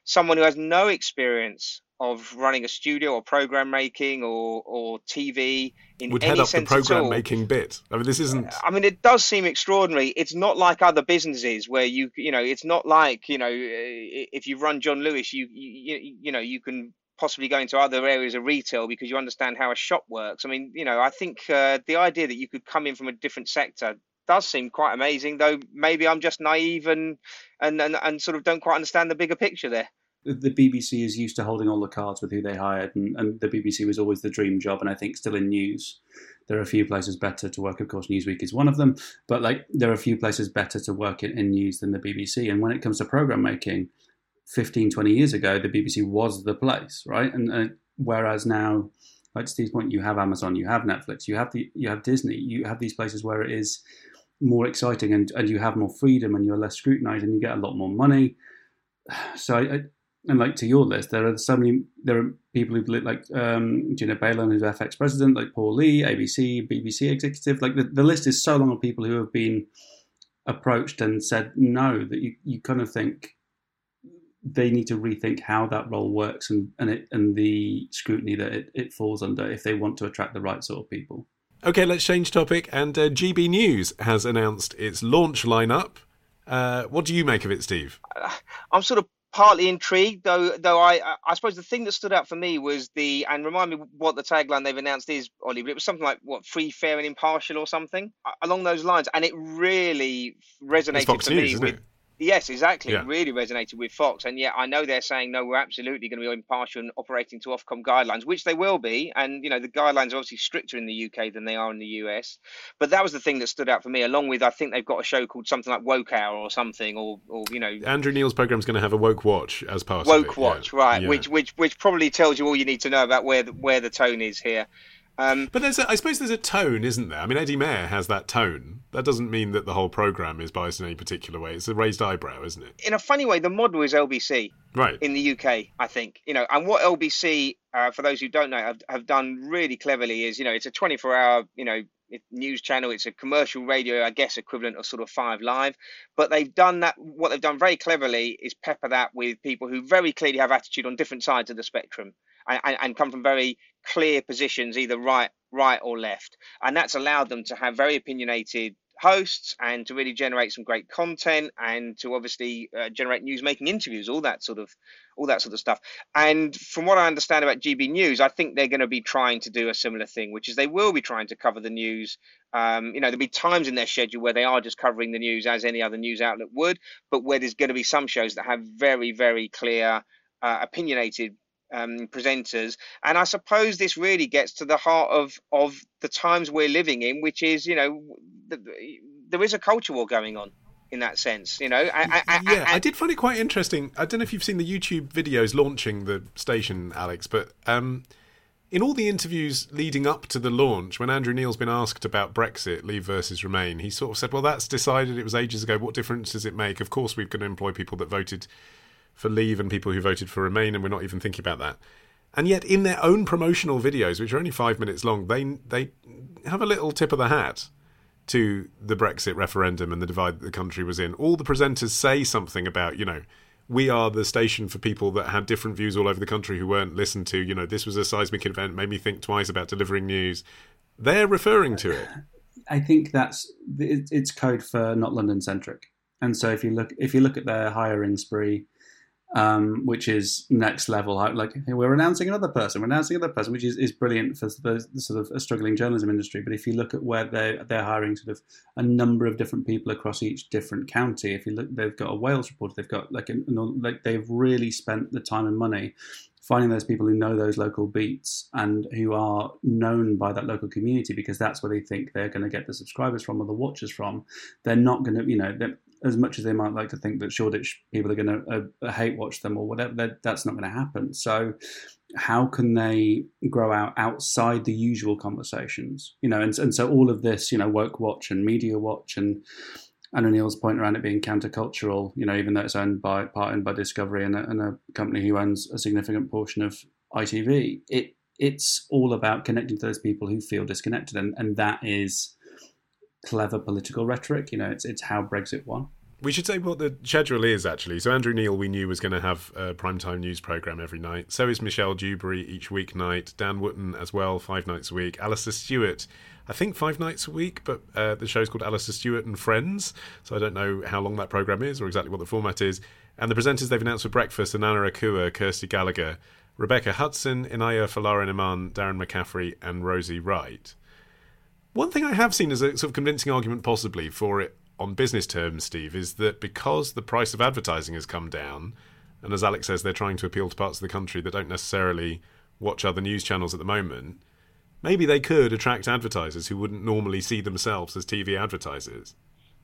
someone who has no experience of running a studio or program making or or TV in would any head up the program making bit. I mean, this isn't. I mean, it does seem extraordinary. It's not like other businesses where you you know, it's not like you know, if you run John Lewis, you you you know, you can possibly go into other areas of retail because you understand how a shop works. I mean, you know, I think uh, the idea that you could come in from a different sector does seem quite amazing, though maybe I'm just naive and, and, and, and sort of don't quite understand the bigger picture there. The BBC is used to holding all the cards with who they hired, and, and the BBC was always the dream job, and I think still in news. There are a few places better to work. Of course, Newsweek is one of them, but like there are a few places better to work in, in news than the BBC. And when it comes to program making, 15, 20 years ago, the BBC was the place, right? And uh, whereas now, like Steve's point, you have Amazon, you have Netflix, you have the you have Disney, you have these places where it is more exciting and, and you have more freedom and you're less scrutinized and you get a lot more money. *sighs* So I, and like to your list, there are so many. There are people who've like um, Gina Balian, who's FX president, like Paul Lee, ABC, BBC executive. Like the, the list is so long of people who have been approached and said no that you, you kind of think they need to rethink how that role works and and it and the scrutiny that it, it falls under if they want to attract the right sort of people. Okay, let's change topic. And uh, GB News has announced its launch lineup. Uh, what do you make of it, Steve? I'm sort of partly intrigued, though. Though I, I suppose the thing that stood out for me was the and remind me what the tagline they've announced is, Olly. But it was something like what free, fair, and impartial, or something along those lines, and it really resonated for News, me with. Yes, exactly. Yeah. It really resonated with Fox. And yet I know they're saying, no, we're absolutely going to be impartial and operating to Ofcom guidelines, which they will be. And, you know, the guidelines are obviously stricter in the UK than they are in the US. But that was the thing that stood out for me, along with, I think they've got a show called something like Woke Hour or something, or, or you know. Andrew Neil's program's going to have a Woke Watch as part Woke of it. Watch, yeah. right, Yeah. which which which probably tells you all you need to know about where the, where the tone is here. Um, But there's, a, I suppose, there's a tone, isn't there? I mean, Eddie Mair has that tone. That doesn't mean that the whole program is biased in any particular way. It's a raised eyebrow, isn't it? in a funny way, the model is LBC. Right. in the UK, I think. You know, and what LBC, uh, for those who don't know, have, have done really cleverly is, you know, it's a 24-hour, you know, news channel. It's a commercial radio, I guess, equivalent of sort of Five Live. But they've done that. What they've done very cleverly is pepper that with people who very clearly have attitude on different sides of the spectrum, and, and, and come from very clear positions, either right, right or left. And that's allowed them to have very opinionated hosts and to really generate some great content and to obviously uh, generate news making interviews all that sort of all that sort of stuff. And from what i understand about gb news i think they're going to be trying to do a similar thing which is they will be trying to cover the news. Um, you know there'll be times in their schedule where they are just covering the news as any other news outlet would but where there's going to be some shows that have very very clear uh, opinionated um, presenters. And I suppose this really gets to the heart of of the times we're living in, which is, you know, th- there is a culture war going on in that sense, you know. And, and- yeah, I and- did find it quite interesting. I don't know if you've seen the YouTube videos launching the station, Alex, but um, in all the interviews leading up to the launch, when Andrew Neil's been asked about Brexit, Leave versus Remain, he sort of said, "Well, that's decided. It was ages ago. What difference does it make? Of course, we're going to employ people that voted for Leave and people who voted for Remain, and we're not even thinking about that." And yet, in their own promotional videos, which are only five minutes long, they they have a little tip of the hat to the Brexit referendum and the divide that the country was in. All the presenters say something about, you know, we are the station for people that had different views all over the country who weren't listened to. You know, this was a seismic event, made me think twice about delivering news. They're referring to it. I think that's it's code for not London centric. And so if you look if you look at their hiring spree, um, which is next level, like we're announcing another person, we're announcing another person, which is, is brilliant for the, sort of a struggling journalism industry. But if you look at where they they're hiring sort of a number of different people across each different county, if you look, they've got a Wales reporter, they've got like an, like they've really spent the time and money finding those people who know those local beats and who are known by that local community because that's where they think they're going to get the subscribers from or the watchers from. They're not going to, you know, as much as they might like to think that Shoreditch people are going to uh, hate watch them or whatever, that- that's not going to happen. So, how can they grow out outside the usual conversations? You know, and, and so all of this, you know, Woke Watch and Media Watch and and O'Neill's point around it being countercultural, you know, even though it's owned by part owned by Discovery and a, and a company who owns a significant portion of ITV, it it's all about connecting to those people who feel disconnected, and, and that is clever political rhetoric. You know, it's it's how Brexit won. We should say what the schedule is actually. So Andrew Neil, we knew was going to have a primetime news program every night. So is Michelle Dewberry each weeknight. Dan Wootton as well, five nights a week. Alastair Stewart, I think five nights a week, but uh, the show's called Alastair Stewart and Friends. So I don't know how long that program is or exactly what the format is. And the presenters they've announced for breakfast are Nana Akua, Kirsty Gallacher, Rebecca Hudson, Inaya Folarin Darren McCaffrey, and Rosie Wright. One thing I have seen as a sort of convincing argument, possibly, for it on business terms, Steve, is that because the price of advertising has come down, and as Alex says, they're trying to appeal to parts of the country that don't necessarily watch other news channels at the moment, maybe they could attract advertisers who wouldn't normally see themselves as TV advertisers.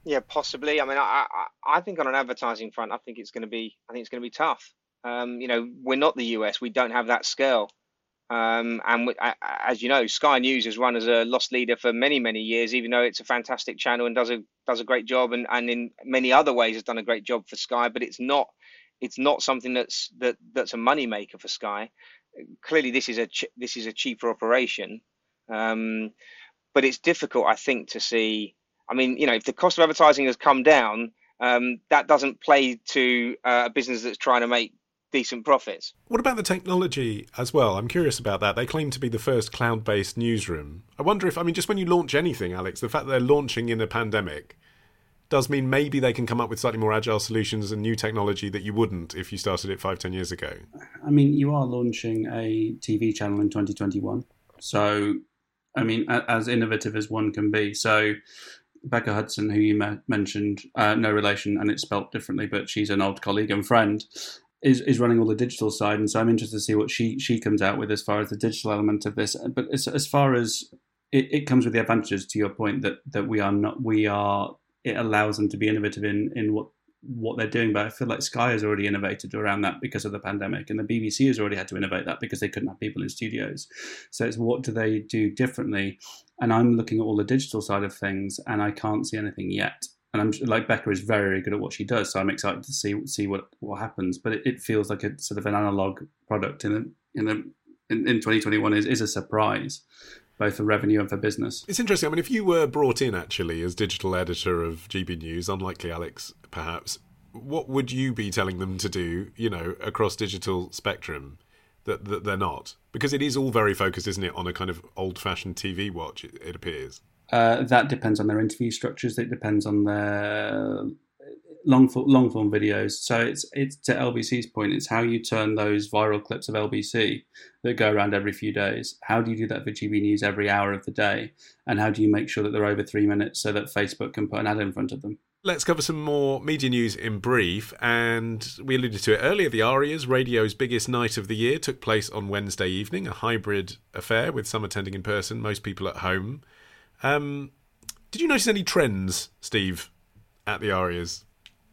Yeah, possibly. I mean, I, I, I think on an advertising front, I think it's going to be, I think it's going to be tough. Um, you know, we're not the US. We don't have that scale. Um, and as you know, Sky News has run as a lost leader for many, many years, even though it's a fantastic channel and does a does a great job, and, and in many other ways has done a great job for Sky. But it's not it's not something that's that that's a money maker for Sky. Clearly, this is a ch- this is a cheaper operation, um, but it's difficult, I think, to see. I mean, you know, if the cost of advertising has come down, um, that doesn't play to uh, a business that's trying to make decent profits. What about the technology as well? I'm curious about that. They claim to be the first cloud based newsroom. I wonder if, I mean, just when you launch anything, Alex, the fact that they're launching in a pandemic does mean maybe they can come up with slightly more agile solutions and new technology that you wouldn't if you started it five, ten years ago. I mean, you are launching a TV channel in 2021. So, I mean, as innovative as one can be. So, Becca Hudson, who you mentioned, uh, no relation, and it's spelt differently, but she's an old colleague and friend is, is running all the digital side, and so I'm interested to see what she she comes out with as far as the digital element of this. But as, as far as it, it comes with the advantages, to your point that that we are not we are it allows them to be innovative in in what what they're doing. But I feel like Sky has already innovated around that because of the pandemic, and the BBC has already had to innovate that because they couldn't have people in studios. So it's what do they do differently? And I'm looking at all the digital side of things, and I can't see anything yet and I'm like Becca is very, very good at what she does, so I'm excited to see see what what happens. But it, it feels like a sort of an analog product in a, in a, in, in 2021 is is a surprise, both for revenue and for business. It's interesting. I mean, if you were brought in actually as digital editor of GB News, unlikely Alex, perhaps, what would you be telling them to do? You know, across digital spectrum. That, that they're not because it is all very focused, isn't it, on a kind of old-fashioned TV watch? It, it appears. Uh, that depends on their interview structures. It depends on their long long form videos. So it's it's to LBC's point. It's how you turn those viral clips of LBC that go around every few days. How do you do that for GB News every hour of the day? And how do you make sure that they're over three minutes so that Facebook can put an ad in front of them? Let's cover some more media news in brief. And we alluded to it earlier. The ARIAs, radio's biggest night of the year, took place on Wednesday evening, a hybrid affair with some attending in person, most people at home. Um, did you notice any trends, Steve, at the ARIAs?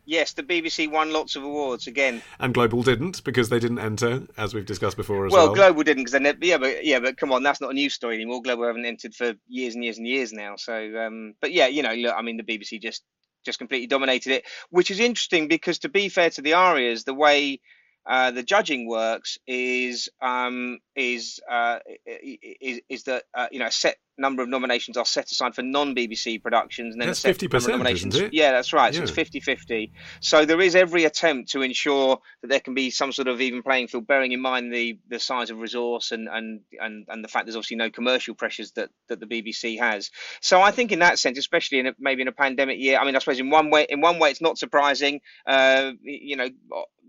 Yes, the BBC won lots of awards again, and Global didn't because they didn't enter, as we've discussed before as well. Well, Global didn't because they never. Yeah, but yeah, but come on, that's not a news story anymore. Global haven't entered for years and years and years now. So, um, but yeah, you know, look, I mean, the BBC just just completely dominated it, which is interesting because to be fair to the ARIAs, the way uh, the judging works is um, is, uh, is is that uh, you know a set number of nominations are set aside for non-BBC productions, and then that's fifty percent, nominations. Isn't it? Yeah, that's right. So it's 50-50. So there is every attempt to ensure that there can be some sort of even playing field, bearing in mind the the size of resource and and and, and the fact there's obviously no commercial pressures that that the BBC has. So I think in that sense, especially in a, maybe in a pandemic year, I mean, I suppose in one way, in one way, it's not surprising. Uh, you know,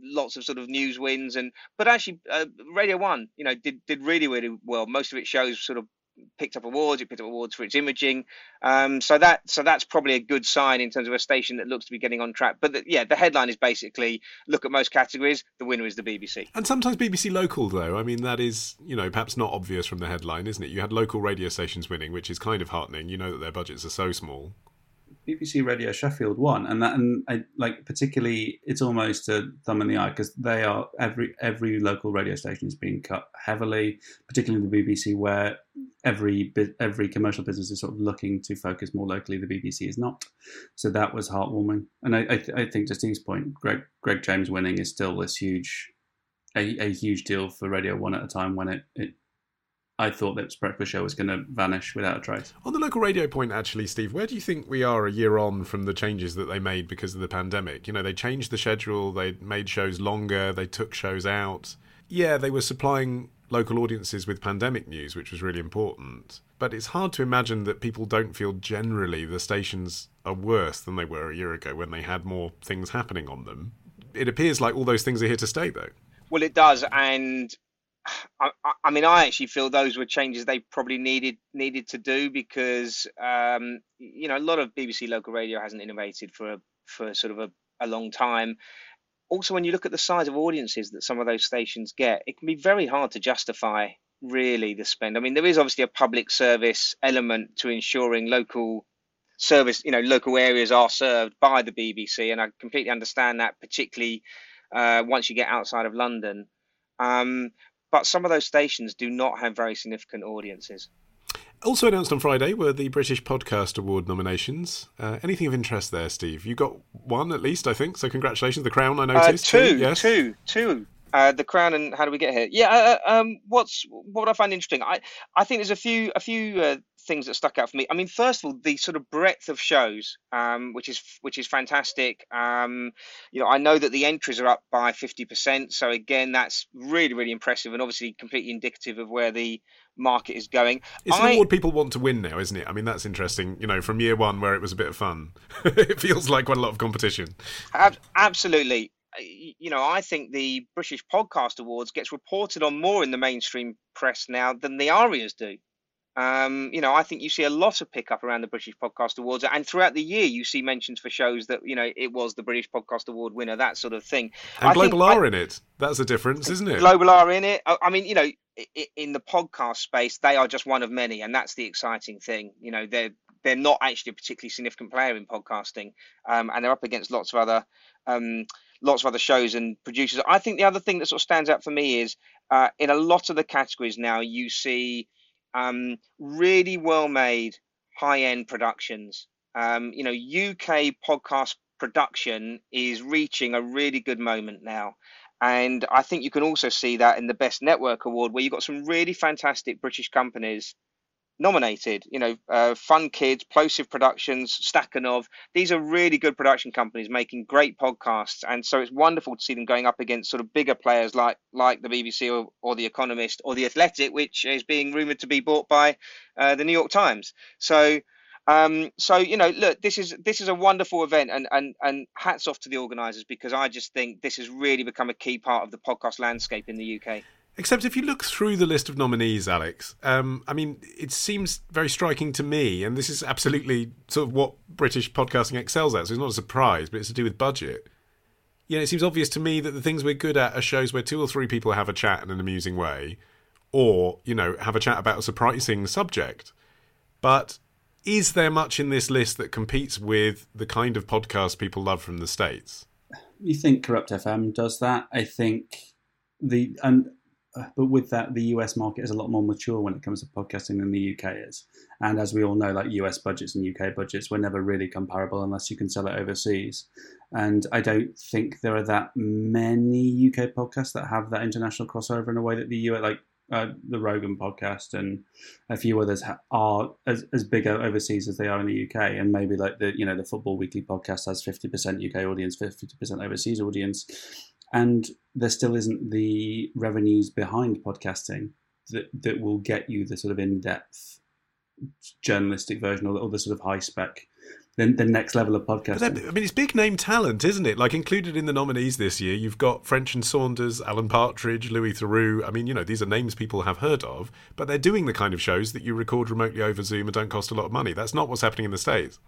lots of sort of news wins and but actually uh, radio one you know did did really really well most of its shows sort of picked up awards. It picked up awards for its imaging. Um, so that so that's probably a good sign in terms of a station that looks to be getting on track. But the, yeah, the headline is basically look at most categories. The winner is the BBC. And sometimes BBC local though. I mean that is you know perhaps not obvious from the headline, isn't it? You had local radio stations winning, which is kind of heartening. You know that their budgets are so small. BBC Radio Sheffield won, and that and I, like particularly, it's almost a thumb in the eye because they are every every local radio station is being cut heavily, particularly the BBC, where every every commercial business is sort of looking to focus more locally. The BBC is not, so that was heartwarming. And I I, th- I think to Steve's point, Greg Greg James winning is still this huge, a, a huge deal for Radio One at a time when it, it I thought that breakfast show was going to vanish without a trace. On the local radio point, actually, Steve, where do you think we are a year on from the changes that they made because of the pandemic? You know, they changed the schedule, they made shows longer, they took shows out. Yeah, they were supplying local audiences with pandemic news, which was really important. But it's hard to imagine that people don't feel generally the stations are worse than they were a year ago when they had more things happening on them. It appears like all those things are here to stay, though. Well, it does, and I, I, mean, I actually feel those were changes they probably needed needed to do because um, you know a lot of BBC local radio hasn't innovated for for sort of a, a long time. Also, when you look at the size of audiences that some of those stations get, it can be very hard to justify really the spend. I mean, there is obviously a public service element to ensuring local service, you know, local areas are served by the BBC, and I completely understand that, particularly uh, once you get outside of London. Um, but some of those stations do not have very significant audiences. Also announced on Friday were the British Podcast Award nominations. Uh, anything of interest there, Steve? You got one at least, I think. So congratulations, the Crown. I uh, noticed uh, two, yes? two, two. Uh, the Crown and How Do We Get Here? Yeah. Uh, um, what's what I find interesting? I I think there's a few a few uh, things that stuck out for me. I mean, first of all, the sort of breadth of shows, um, which is which is fantastic. Um, you know, I know that the entries are up by fifty percent, so again, that's really really impressive, and obviously completely indicative of where the market is going. It's I, an award people want to win now, isn't it? I mean, that's interesting. You know, from year one where it was a bit of fun, *laughs* it feels like quite a lot of competition. Ab- absolutely you know, I think the British Podcast Awards gets reported on more in the mainstream press now than the ARIAs do. Um, you know, I think you see a lot of pickup around the British Podcast Awards, and throughout the year, you see mentions for shows that you know it was the British Podcast Award winner, that sort of thing. And I Global are I, in it. That's a difference, isn't it? Global are in it. I, I mean, you know, in the podcast space, they are just one of many, and that's the exciting thing. You know, they're they're not actually a particularly significant player in podcasting, um, and they're up against lots of other um, lots of other shows and producers. I think the other thing that sort of stands out for me is uh, in a lot of the categories now you see um, really well made high end productions. Um, you know, UK podcast production is reaching a really good moment now. And I think you can also see that in the Best Network Award, where you've got some really fantastic British companies nominated. You know, uh, Fun Kids, Plosive Productions, Stakhanov. These are really good production companies making great podcasts, and so it's wonderful to see them going up against sort of bigger players like like the BBC or, or the Economist or the Athletic, which is being rumored to be bought by uh, the New York Times. So. Um, so you know, look, this is this is a wonderful event, and and and hats off to the organisers because I just think this has really become a key part of the podcast landscape in the UK. Except if you look through the list of nominees, Alex, um, I mean, it seems very striking to me, and this is absolutely sort of what British podcasting excels at, so it's not a surprise, but it's to do with budget. You know, it seems obvious to me that the things we're good at are shows where two or three people have a chat in an amusing way, or, you know, have a chat about a surprising subject. But is there much in this list that competes with the kind of podcast people love from the States? You think Corrupt FM does that? I think the and but with that, the US market is a lot more mature when it comes to podcasting than the UK is. And as we all know, like US budgets and UK budgets were never really comparable unless you can sell it overseas. And I don't think there are that many UK podcasts that have that international crossover in a way that the US, like uh, the Rogan podcast and a few others are as, as big overseas as they are in the UK, and maybe like the you know the Football Weekly podcast has fifty percent UK audience, fifty percent overseas audience, and there still isn't the revenues behind podcasting that that will get you the sort of in depth journalistic version or the, or the sort of high spec the, the next level of podcasting. I mean, it's big name talent, isn't it? Like included in the nominees this year, you've got French and Saunders, Alan Partridge, Louis Theroux. I mean, you know, these are names people have heard of, but they're doing the kind of shows that you record remotely over Zoom and don't cost a lot of money. That's not what's happening in the states.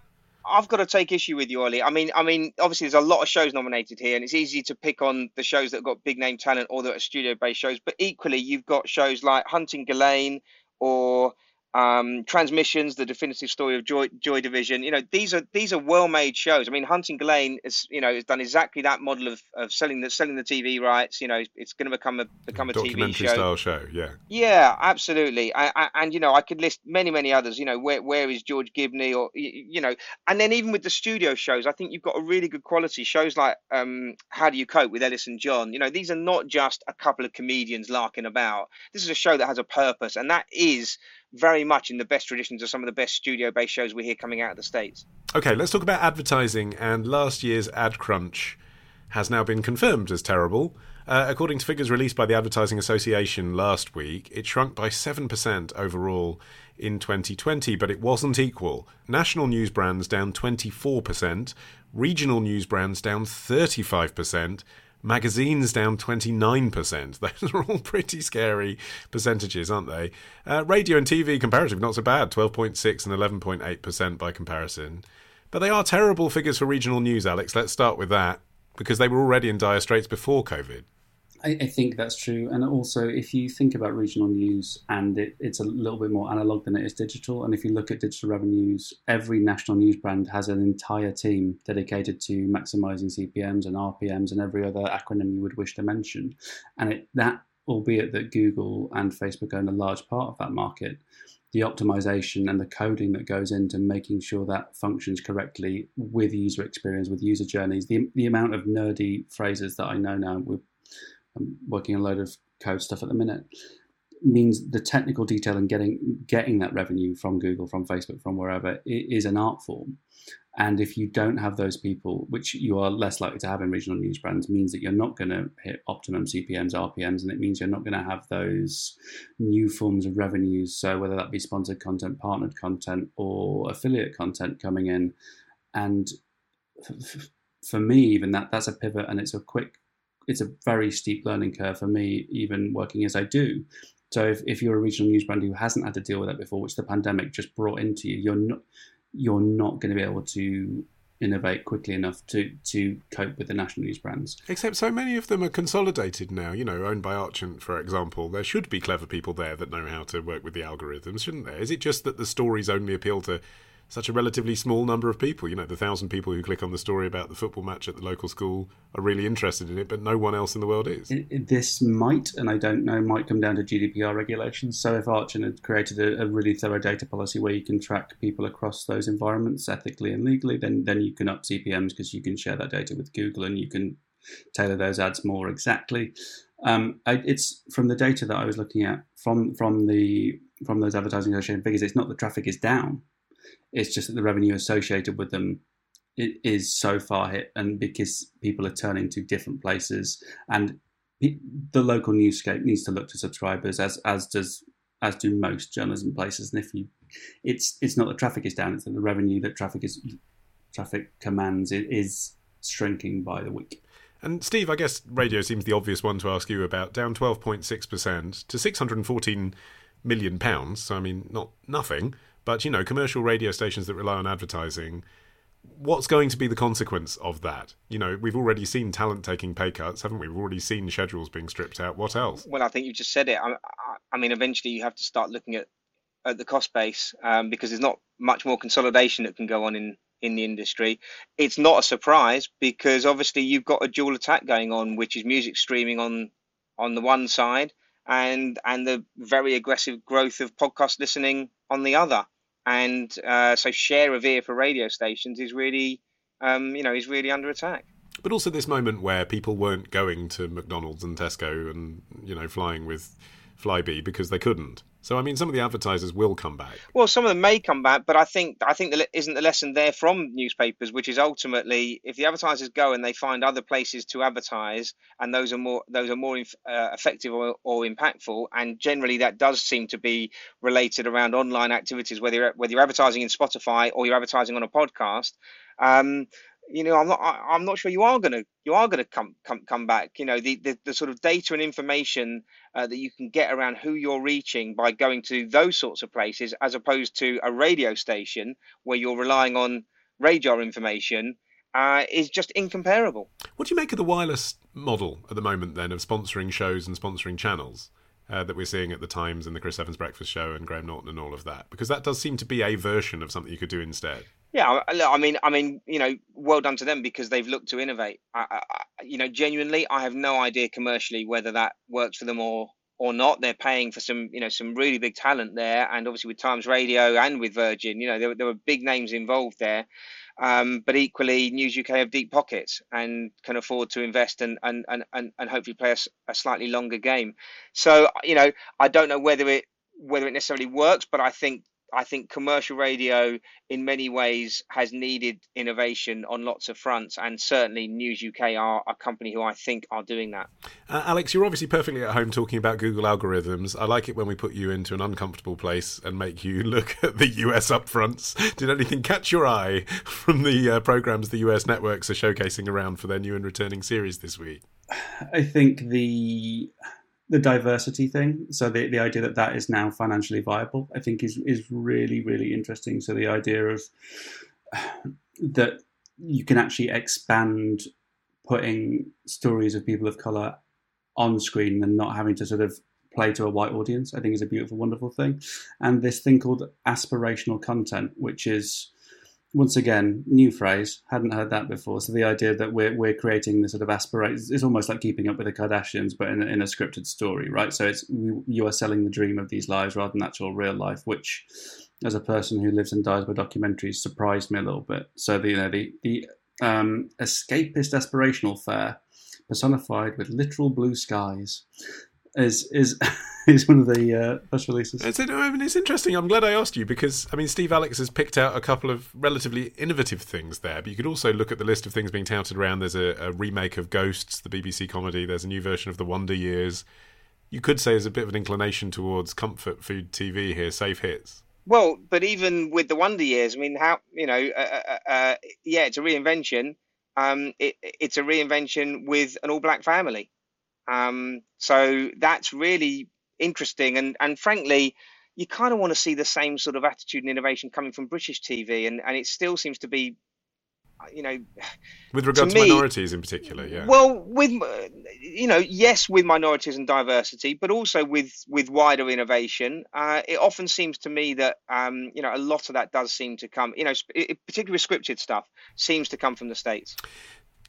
I've got to take issue with you, Olly. I mean, I mean, obviously there's a lot of shows nominated here, and it's easy to pick on the shows that have got big name talent or that are studio based shows. But equally, you've got shows like Hunting Ghislaine or um, transmissions, the definitive story of Joy, Joy Division. You know, these are these are well made shows. I mean, Hunting Ghislaine is you know has done exactly that model of, of selling the selling the TV rights. You know, it's going to become a become a TV show. style show. Yeah. Yeah, absolutely. I, I, and you know, I could list many many others. You know, where where is George Gibney or you know, and then even with the studio shows, I think you've got a really good quality shows like um, How Do You Cope with Elis and John. You know, these are not just a couple of comedians larking about. This is a show that has a purpose, and that is very much in the best traditions of some of the best studio based shows we hear coming out of the States. Okay, let's talk about advertising. And last year's ad crunch has now been confirmed as terrible. Uh, according to figures released by the Advertising Association last week, it shrunk by 7% overall in 2020, but it wasn't equal. National news brands down 24%, regional news brands down 35%, Magazines down 29%. *laughs* Those are all pretty scary percentages, aren't they? Uh, radio and TV comparative, not so bad 12.6 and 11.8% by comparison. But they are terrible figures for regional news, Alex. Let's start with that because they were already in dire straits before COVID. I, I, think that's true. And also, if you think about regional news, and it, it's a little bit more analog than it is digital. And if you look at digital revenues, every national news brand has an entire team dedicated to maximizing CPMs and RPMs and every other acronym you would wish to mention. And it, that, albeit that Google and Facebook own a large part of that market, the optimization and the coding that goes into making sure that functions correctly with user experience, with user journeys, the, the amount of nerdy phrases that I know now, we're I'm working a load of code stuff at the minute, means the technical detail and getting getting that revenue from Google, from Facebook, from wherever is an art form. And if you don't have those people, which you are less likely to have in regional news brands, means that you're not going to hit optimum CPMs, RPMs, and it means you're not going to have those new forms of revenues. So whether that be sponsored content, partnered content, or affiliate content coming in, and for me, even that that's a pivot, and it's a quick it's a very steep learning curve for me, even working as I do. So if, if you're a regional news brand who hasn't had to deal with that before, which the pandemic just brought into you, you're not you're not going to be able to innovate quickly enough to to cope with the national news brands. Except so many of them are consolidated now, you know, owned by Archant, for example. There should be clever people there that know how to work with the algorithms, shouldn't there? Is it just that the stories only appeal to such a relatively small number of people. You know, the thousand people who click on the story about the football match at the local school are really interested in it, but no one else in the world is. This might, and I don't know, might come down to GDPR regulations. So if Archant had created a, a, really thorough data policy where you can track people across those environments ethically and legally, then then you can up CPMS because you can share that data with Google and you can tailor those ads more exactly. Um, I, it's from the data that I was looking at from from the from those advertising association figures. It's not the traffic is down it's just that the revenue associated with them is so far hit, and because people are turning to different places, and the local newscape needs to look to subscribers as as does as do most journalism places. And if you, it's it's not that traffic is down; it's that the revenue that traffic is traffic commands is shrinking by the week. And Steve, I guess radio seems the obvious one to ask you about. Down twelve point six percent to six hundred and fourteen million pounds. So I mean, not nothing. But, you know, commercial radio stations that rely on advertising, what's going to be the consequence of that? You know, we've already seen talent taking pay cuts, haven't we? We've already seen schedules being stripped out. What else? Well, I think you just said it. I, I mean, eventually you have to start looking at, at the cost base um, because there's not much more consolidation that can go on in, in the industry. It's not a surprise because obviously you've got a dual attack going on, which is music streaming on on the one side and and the very aggressive growth of podcast listening on the other and uh, so share of ear for radio stations is really, um, you know, is really under attack. But also this moment where people weren't going to McDonald's and Tesco and you know flying with Flybe because they couldn't. So I mean, some of the advertisers will come back. Well, some of them may come back, but I think I think there isn't the lesson there from newspapers, which is ultimately if the advertisers go and they find other places to advertise, and those are more those are more uh, effective or, or, impactful, and generally that does seem to be related around online activities, whether you're, whether you're advertising in Spotify or you're advertising on a podcast. Um, you know, I'm not. I, am not sure you are gonna. You are gonna come come come back. You know, the the, the sort of data and information uh, that you can get around who you're reaching by going to those sorts of places, as opposed to a radio station where you're relying on RAJAR information, uh, is just incomparable. What do you make of the wireless model at the moment, then, of sponsoring shows and sponsoring channels? Uh, that we're seeing at the Times and the Chris Evans Breakfast Show and Graham Norton and all of that, because that does seem to be a version of something you could do instead. Yeah, I mean, I mean, you know, well done to them because they've looked to innovate. I, I, you know, genuinely, I have no idea commercially whether that works for them or or not. They're paying for some, you know, some really big talent there, and obviously with Times Radio and with Virgin, you know, there, there were big names involved there. Um, but equally, News UK have deep pockets and can afford to invest and and and and, hopefully play a, a slightly longer game. So, you know, I don't know whether it whether it necessarily works, but I think I think commercial radio, in many ways, has needed innovation on lots of fronts, and certainly News UK are a company who I think are doing that. Uh, Alex, you're obviously perfectly at home talking about Google algorithms. I like it when we put you into an uncomfortable place and make you *laughs* look at the US upfronts. Did anything catch your eye from the uh, programs the US networks are showcasing around for their new and returning series this week? I think the the diversity thing. So the, the idea that that is now financially viable, I think is is really really interesting. So the idea of *sighs* that you can actually expand putting stories of people of color on screen and not having to sort of play to a white audience, I think is a beautiful, wonderful thing. And this thing called aspirational content, which is once again, new phrase. Hadn't heard that before. So the idea that we're we're creating the sort of aspiration is almost like keeping up with the Kardashians, but in a, in a scripted story, right? So it's you are selling the dream of these lives rather than actual real life, which, as a person who lives and dies by documentaries, surprised me a little bit. So the you know the the um, escapist aspirational fair personified with literal blue skies is is *laughs* is one of the uh, press releases. It's, I mean, it's interesting. I'm glad I asked you because I mean, Steve Alex has picked out a couple of relatively innovative things there. But you could also look at the list of things being touted around. There's a, a remake of Ghosts, the BBC comedy. There's a new version of The Wonder Years. You could say there's a bit of an inclination towards comfort food TV here, safe hits. Well, but even with the Wonder Years, I mean, how you know, uh, uh, uh, yeah, it's a reinvention. Um, it, it's a reinvention with an all-black family. Um, so that's really interesting. And, and frankly, you kind of want to see the same sort of attitude and innovation coming from British TV. And, and it still seems to be, you know, with regard to, to me, minorities in particular, yeah. Well, with you know, yes, with minorities and diversity, but also with with wider innovation. Uh, it often seems to me that um, you know a lot of that does seem to come, you know, particularly with scripted stuff, seems to come from the states.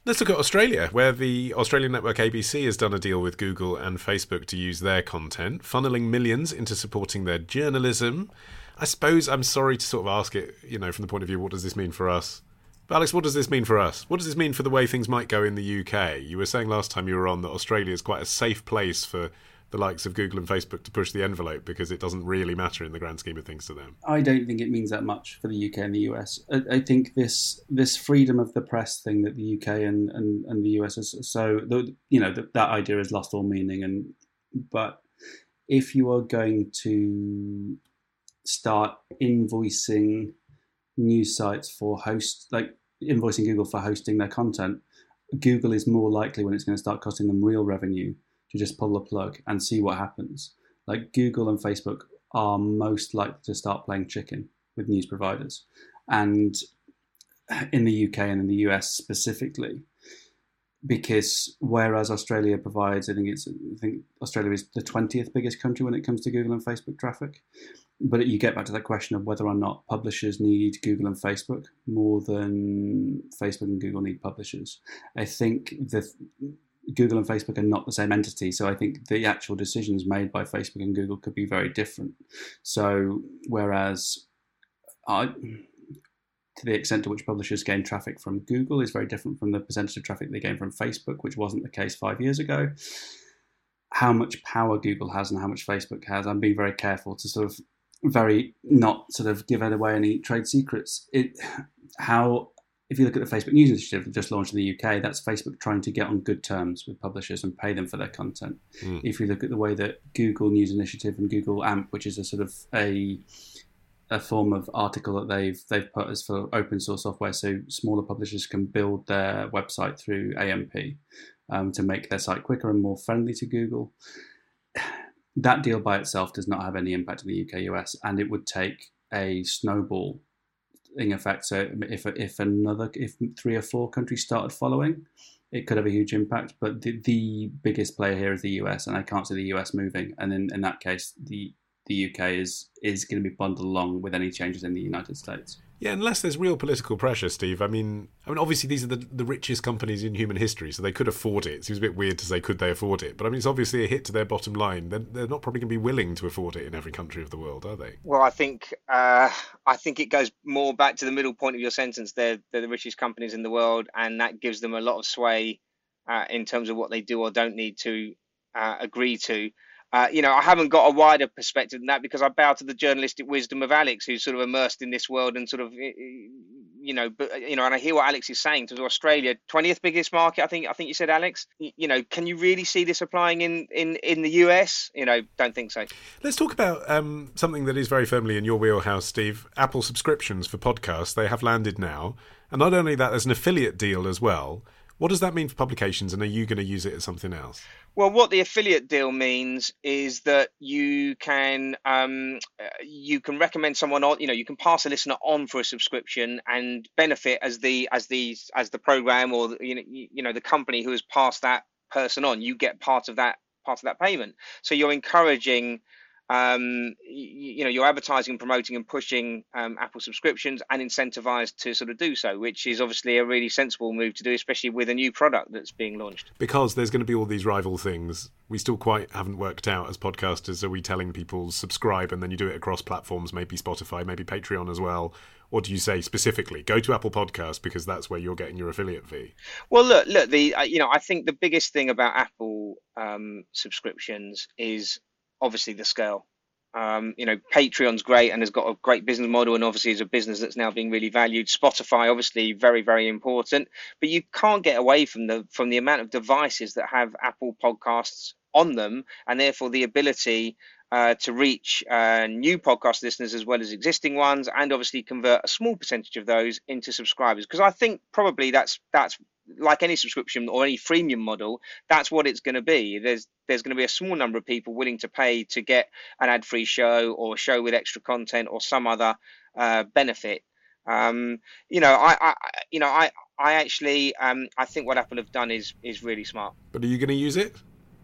Let's look at Australia, where the Australian network ABC has done a deal with Google and Facebook to use their content, funneling millions into supporting their journalism. I suppose I'm sorry to sort of ask it, you know, from the point of view, what does this mean for us? But Alex, what does this mean for us? What does this mean for the way things might go in the UK? You were saying last time you were on that Australia is quite a safe place for the likes of Google and Facebook to push the envelope because it doesn't really matter in the grand scheme of things to them. I don't think it means that much for the UK and the US. I, I think this this freedom of the press thing that the UK and, and, and the US is so the, you know the, that idea has lost all meaning. And but if you are going to start invoicing news sites for host like invoicing Google for hosting their content, Google is more likely when it's going to start costing them real revenue to just pull the plug and see what happens. Like Google and Facebook are most likely to start playing chicken with news providers. And in the UK and in the US specifically, because whereas Australia provides, I think it's, I think Australia is the 20th biggest country when it comes to Google and Facebook traffic. But you get back to that question of whether or not publishers need Google and Facebook more than Facebook and Google need publishers. I think the Google and Facebook are not the same entity. So I think the actual decisions made by Facebook and Google could be very different. So whereas I, to the extent to which publishers gain traffic from Google is very different from the percentage of traffic they gain from Facebook, which wasn't the case five years ago. How much power Google has and how much Facebook has, I'm being very careful to sort of very not sort of give away any trade secrets. It how if you look at the Facebook News Initiative that just launched in the UK, that's Facebook trying to get on good terms with publishers and pay them for their content. Mm. If you look at the way that Google News Initiative and Google AMP, which is a sort of a a form of article that they've they've put as for open source software, so smaller publishers can build their website through AMP um, to make their site quicker and more friendly to Google. *sighs* That deal by itself does not have any impact in the UK US, and it would take a snowball effect. So if if another if three or four countries started following, it could have a huge impact. But the, the biggest player here is the US, and I can't see the US moving. And in, in that case, the the UK is is going to be bundled along with any changes in the United States. Yeah, unless there's real political pressure, Steve. I mean, I mean, obviously these are the, the richest companies in human history, so they could afford it. It seems a bit weird to say could they afford it, but I mean, it's obviously a hit to their bottom line. They're, they're not probably going to be willing to afford it in every country of the world, are they? Well, I think uh, I think it goes more back to the middle point of your sentence. They're they're the richest companies in the world, and that gives them a lot of sway uh, in terms of what they do or don't need to uh, agree to. Uh, you know, I haven't got a wider perspective than that because I bow to the journalistic wisdom of Alex, who's sort of immersed in this world and sort of, you know, but you know, and I hear what Alex is saying to Australia, twentieth biggest market. I think, I think you said, Alex. You know, can you really see this applying in in in the US? You know, don't think so. Let's talk about um, something that is very firmly in your wheelhouse, Steve. Apple subscriptions for podcasts. They have landed now, and not only that, there's an affiliate deal as well. What does that mean for publications, and are you going to use it as something else? Well, what the affiliate deal means is that you can um, uh, you can recommend someone on, you know, you can pass a listener on for a subscription and benefit as the as the as the program or you know you know the company who has passed that person on. You get part of that part of that payment. So you're encouraging um, you, you, know you're advertising and promoting and pushing um, apple subscriptions and incentivized to sort of do so which is obviously a really sensible move to do especially with a new product that's being launched. Because there's going to be all these rival things we still quite haven't worked out as podcasters are we telling people subscribe and then you do it across platforms maybe spotify maybe patreon as well? Or do you say specifically go to apple podcast because that's where you're getting your affiliate fee? Well look look the uh, you know i think the biggest thing about apple um, subscriptions is obviously the scale. Um, you know, Patreon's great and has got a great business model, and obviously is a business that's now being really valued. Spotify, obviously, very very important, but you can't get away from the from the amount of devices that have Apple Podcasts on them, and therefore the ability uh, to reach uh, new podcast listeners as well as existing ones, and obviously convert a small percentage of those into subscribers. Because I think probably that's that's like any subscription or any freemium model, that's what it's going to be. There's there's going to be a small number of people willing to pay to get an ad-free show or a show with extra content or some other uh, benefit. Um, you know, I, I, you know, I, I actually, um, I think what Apple have done is is really smart. But are you going to use it?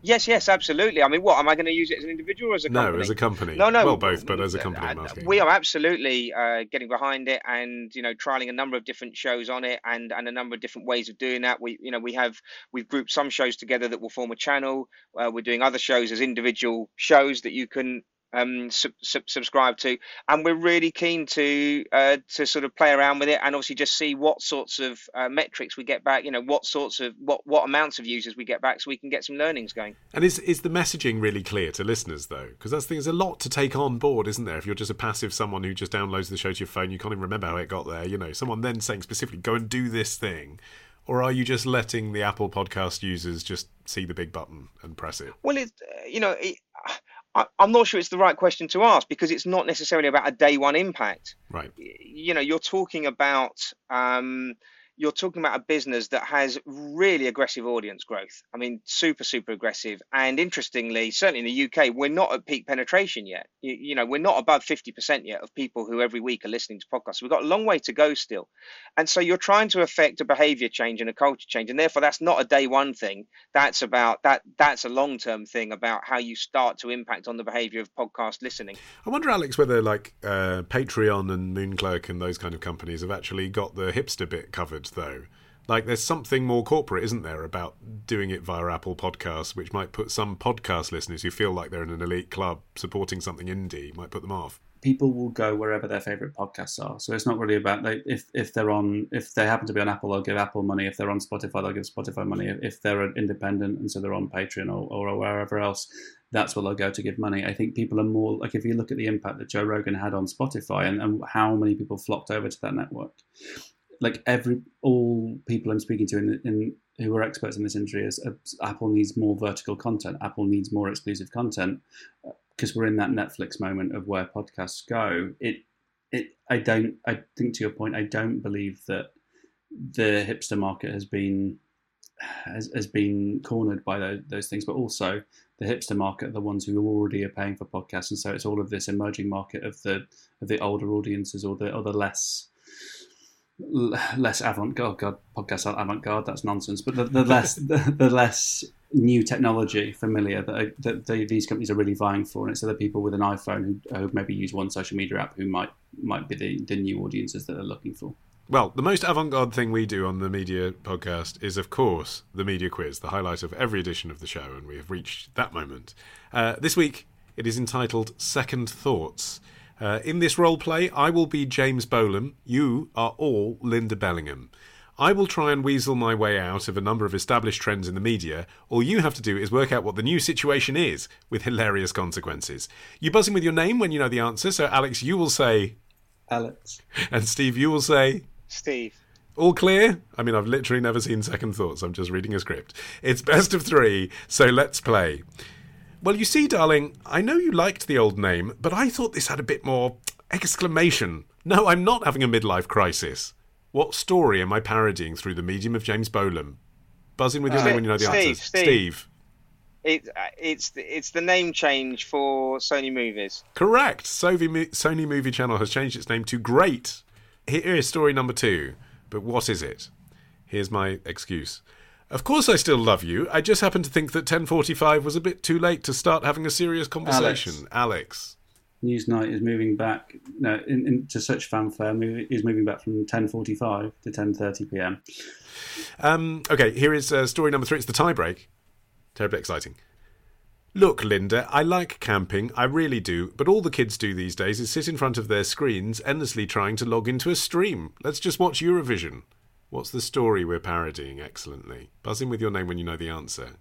Yes, yes, absolutely. I mean, what am I going to use it as an individual or as a company? No, as a company. No, no. Well, both, but as a company, I'm asking. We are absolutely uh, getting behind it, and you know, trialing a number of different shows on it, and and a number of different ways of doing that. We, you know, we have we've grouped some shows together that will form a channel. Uh, we're doing other shows as individual shows that you can um, sub, sub, subscribe to, and we're really keen to uh, to sort of play around with it and obviously just see what sorts of uh, metrics we get back. You know, what sorts of what what amounts of users we get back, so we can get some learnings going. And is is the messaging really clear to listeners though? Because that's the thing. There's a lot to take on board, isn't there? If you're just a passive someone who just downloads the show to your phone, you can't even remember how it got there. You know, someone then saying specifically, "Go and do this thing." or are you just letting the Apple Podcast users just see the big button and press it? Well, it's you know, it, I, am not sure it's the right question to ask because it's not necessarily about a day one impact. Right. You know, you're talking about um, you're talking about a business that has really aggressive audience growth. I mean, super, super aggressive. And interestingly, certainly in the UK, we're not at peak penetration yet. You, you, know, we're not above 50% yet of people who every week are listening to podcasts. We've got a long way to go still. And so you're trying to affect a behavior change and a culture change. And therefore, that's not a day one thing. That's about that. That's a long term thing about how you start to impact on the behavior of podcast listening. I wonder, Alex, whether like uh, Patreon and Moonclerk and those kind of companies have actually got the hipster bit covered though. Like, there's something more corporate, isn't there, about doing it via Apple Podcasts, which might put some podcast listeners who feel like they're in an elite club supporting something indie, might put them off. People will go wherever their favorite podcasts are. So it's not really about like, if if they're on if they happen to be on Apple, they'll give Apple money. If they're on Spotify, they'll give Spotify money. If they're independent and so they're on Patreon or, or wherever else, that's where they'll go to give money. I think people are more like if you look at the impact that Joe Rogan had on Spotify and, and how many people flocked over to that network like every all people I'm speaking to in, in who are experts in this industry is uh, Apple needs more vertical content. Apple needs more exclusive content because uh, we're in that Netflix moment of where podcasts go. It it I don't I think to your point I don't believe that the hipster market has been has, has been cornered by those, those things, but also the hipster market are the ones who already are paying for podcasts, and so it's all of this emerging market of the of the older audiences or the or the less less avant-garde God, podcast avant-garde that's nonsense but the, the less *laughs* the, the, less new technology familiar that, are, that they, these companies are really vying for and it's other people with an iphone who, who, maybe use one social media app who might might be the, the new audiences that they're looking for well, the most avant garde thing we do on the media podcast is, of course, the media quiz, the highlight of every edition of the show, and we have reached that moment. Uh, this week, it is entitled Second Thoughts. Uh, in this role play, I will be James Bolam. You are all Linda Bellingham. I will try and weasel my way out of a number of established trends in the media. All you have to do is work out what the new situation is with hilarious consequences. You buzz in with your name when you know the answer. So, Alex, you will say. Alex. And Steve, you will say. Steve. All clear? I mean, I've literally never seen second thoughts. I'm just reading a script. It's best of three, so let's play. Well, you see, darling, I know you liked the old name, but I thought this had a bit more exclamation. No, I'm not having a midlife crisis. What story am I parodying through the medium of James Bolam? Buzz in with your Uh, name when you know the Steve, answers. Steve. Steve. It, uh, it's it's the name change for Sony Movies. Correct. Sony, Sony Movie Channel has changed its name to Great. Here is story number two. But what is it? Here's my excuse. Of course, I still love you. I just happen to think that 10:45 was a bit too late to start having a serious conversation. Alex. Newsnight is moving back no, in, in, to such fanfare. Move, is moving back from 10:45 to 10:30 p.m. Um, okay, here is uh, story number three. It's the tiebreak. Terribly exciting. Look, Linda, I like camping, I really do, but all the kids do these days is sit in front of their screens, endlessly trying to log into a stream. Let's just watch Eurovision. What's the story we're parodying excellently? Buzz in with your name when you know the answer.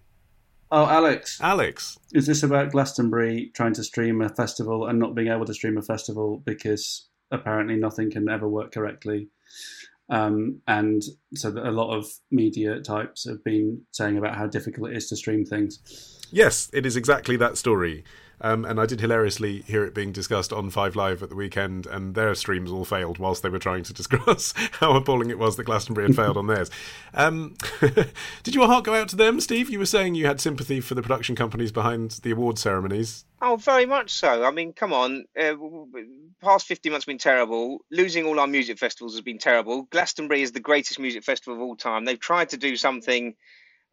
Oh, Alex, Alex. is this about Glastonbury trying to stream a festival and not being able to stream a festival because apparently nothing can ever work correctly? Um, and so that a lot of media types have been saying about how difficult it is to stream things. Yes, it is exactly that story. Um, and I did hilariously hear it being discussed on Five Live at the weekend, and their streams all failed whilst they were trying to discuss *laughs* how appalling it was that Glastonbury had failed on theirs. Um, *laughs* did your heart go out to them, Steve? You were saying you had sympathy for the production companies behind the award ceremonies. Oh, very much so. I mean, come on. Uh, past 50 months have been terrible. Losing all our music festivals has been terrible. Glastonbury is the greatest music festival of all time. They've tried to do something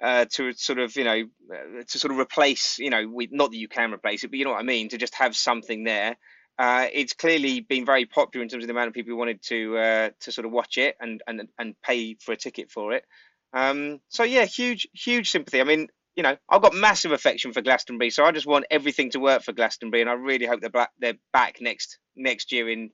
uh, to sort of, you know, uh, to sort of replace, you know, we, not that you can replace it, but you know what I mean, to just have something there. Uh, it's clearly been very popular in terms of the amount of people who wanted to uh, to sort of watch it and, and and pay for a ticket for it. Um, so yeah, huge huge sympathy. I mean, you know, I've got massive affection for Glastonbury, so I just want everything to work for Glastonbury, and I really hope they're back, they're back next next year in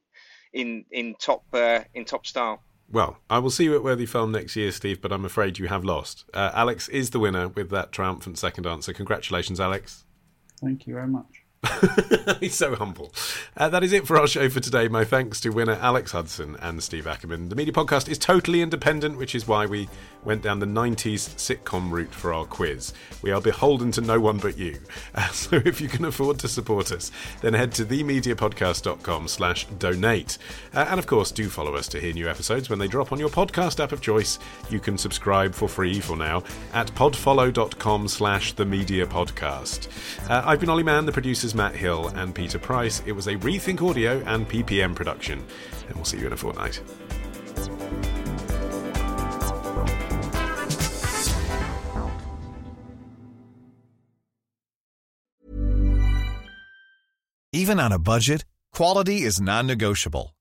in in top uh, in top style. Well, I will see you at Worthy Farm next year, Steve, but I'm afraid you have lost. Uh, Alex is the winner with that triumphant second answer. Congratulations, Alex. Thank you very much. *laughs* He's so humble. Uh, that is it for our show for today. My thanks to winner Alex Hudson and Steve Ackerman. The media podcast is totally independent, which is why we went down the 90s sitcom route for our quiz. We are beholden to no one but you. Uh, *laughs* so if you can afford to support us, then head to themediapodcast.com slash donate. Uh, and of course, do follow us to hear new episodes when they drop on your podcast app of choice. You can subscribe for free for now at podfollow.com slash the media podcast. Uh, I've been Olly Mann, the producers Matt Hill and Peter Price. It was a Rethink Audio and PPM production. And we'll see you in a fortnight. Even on a budget, quality is non-negotiable.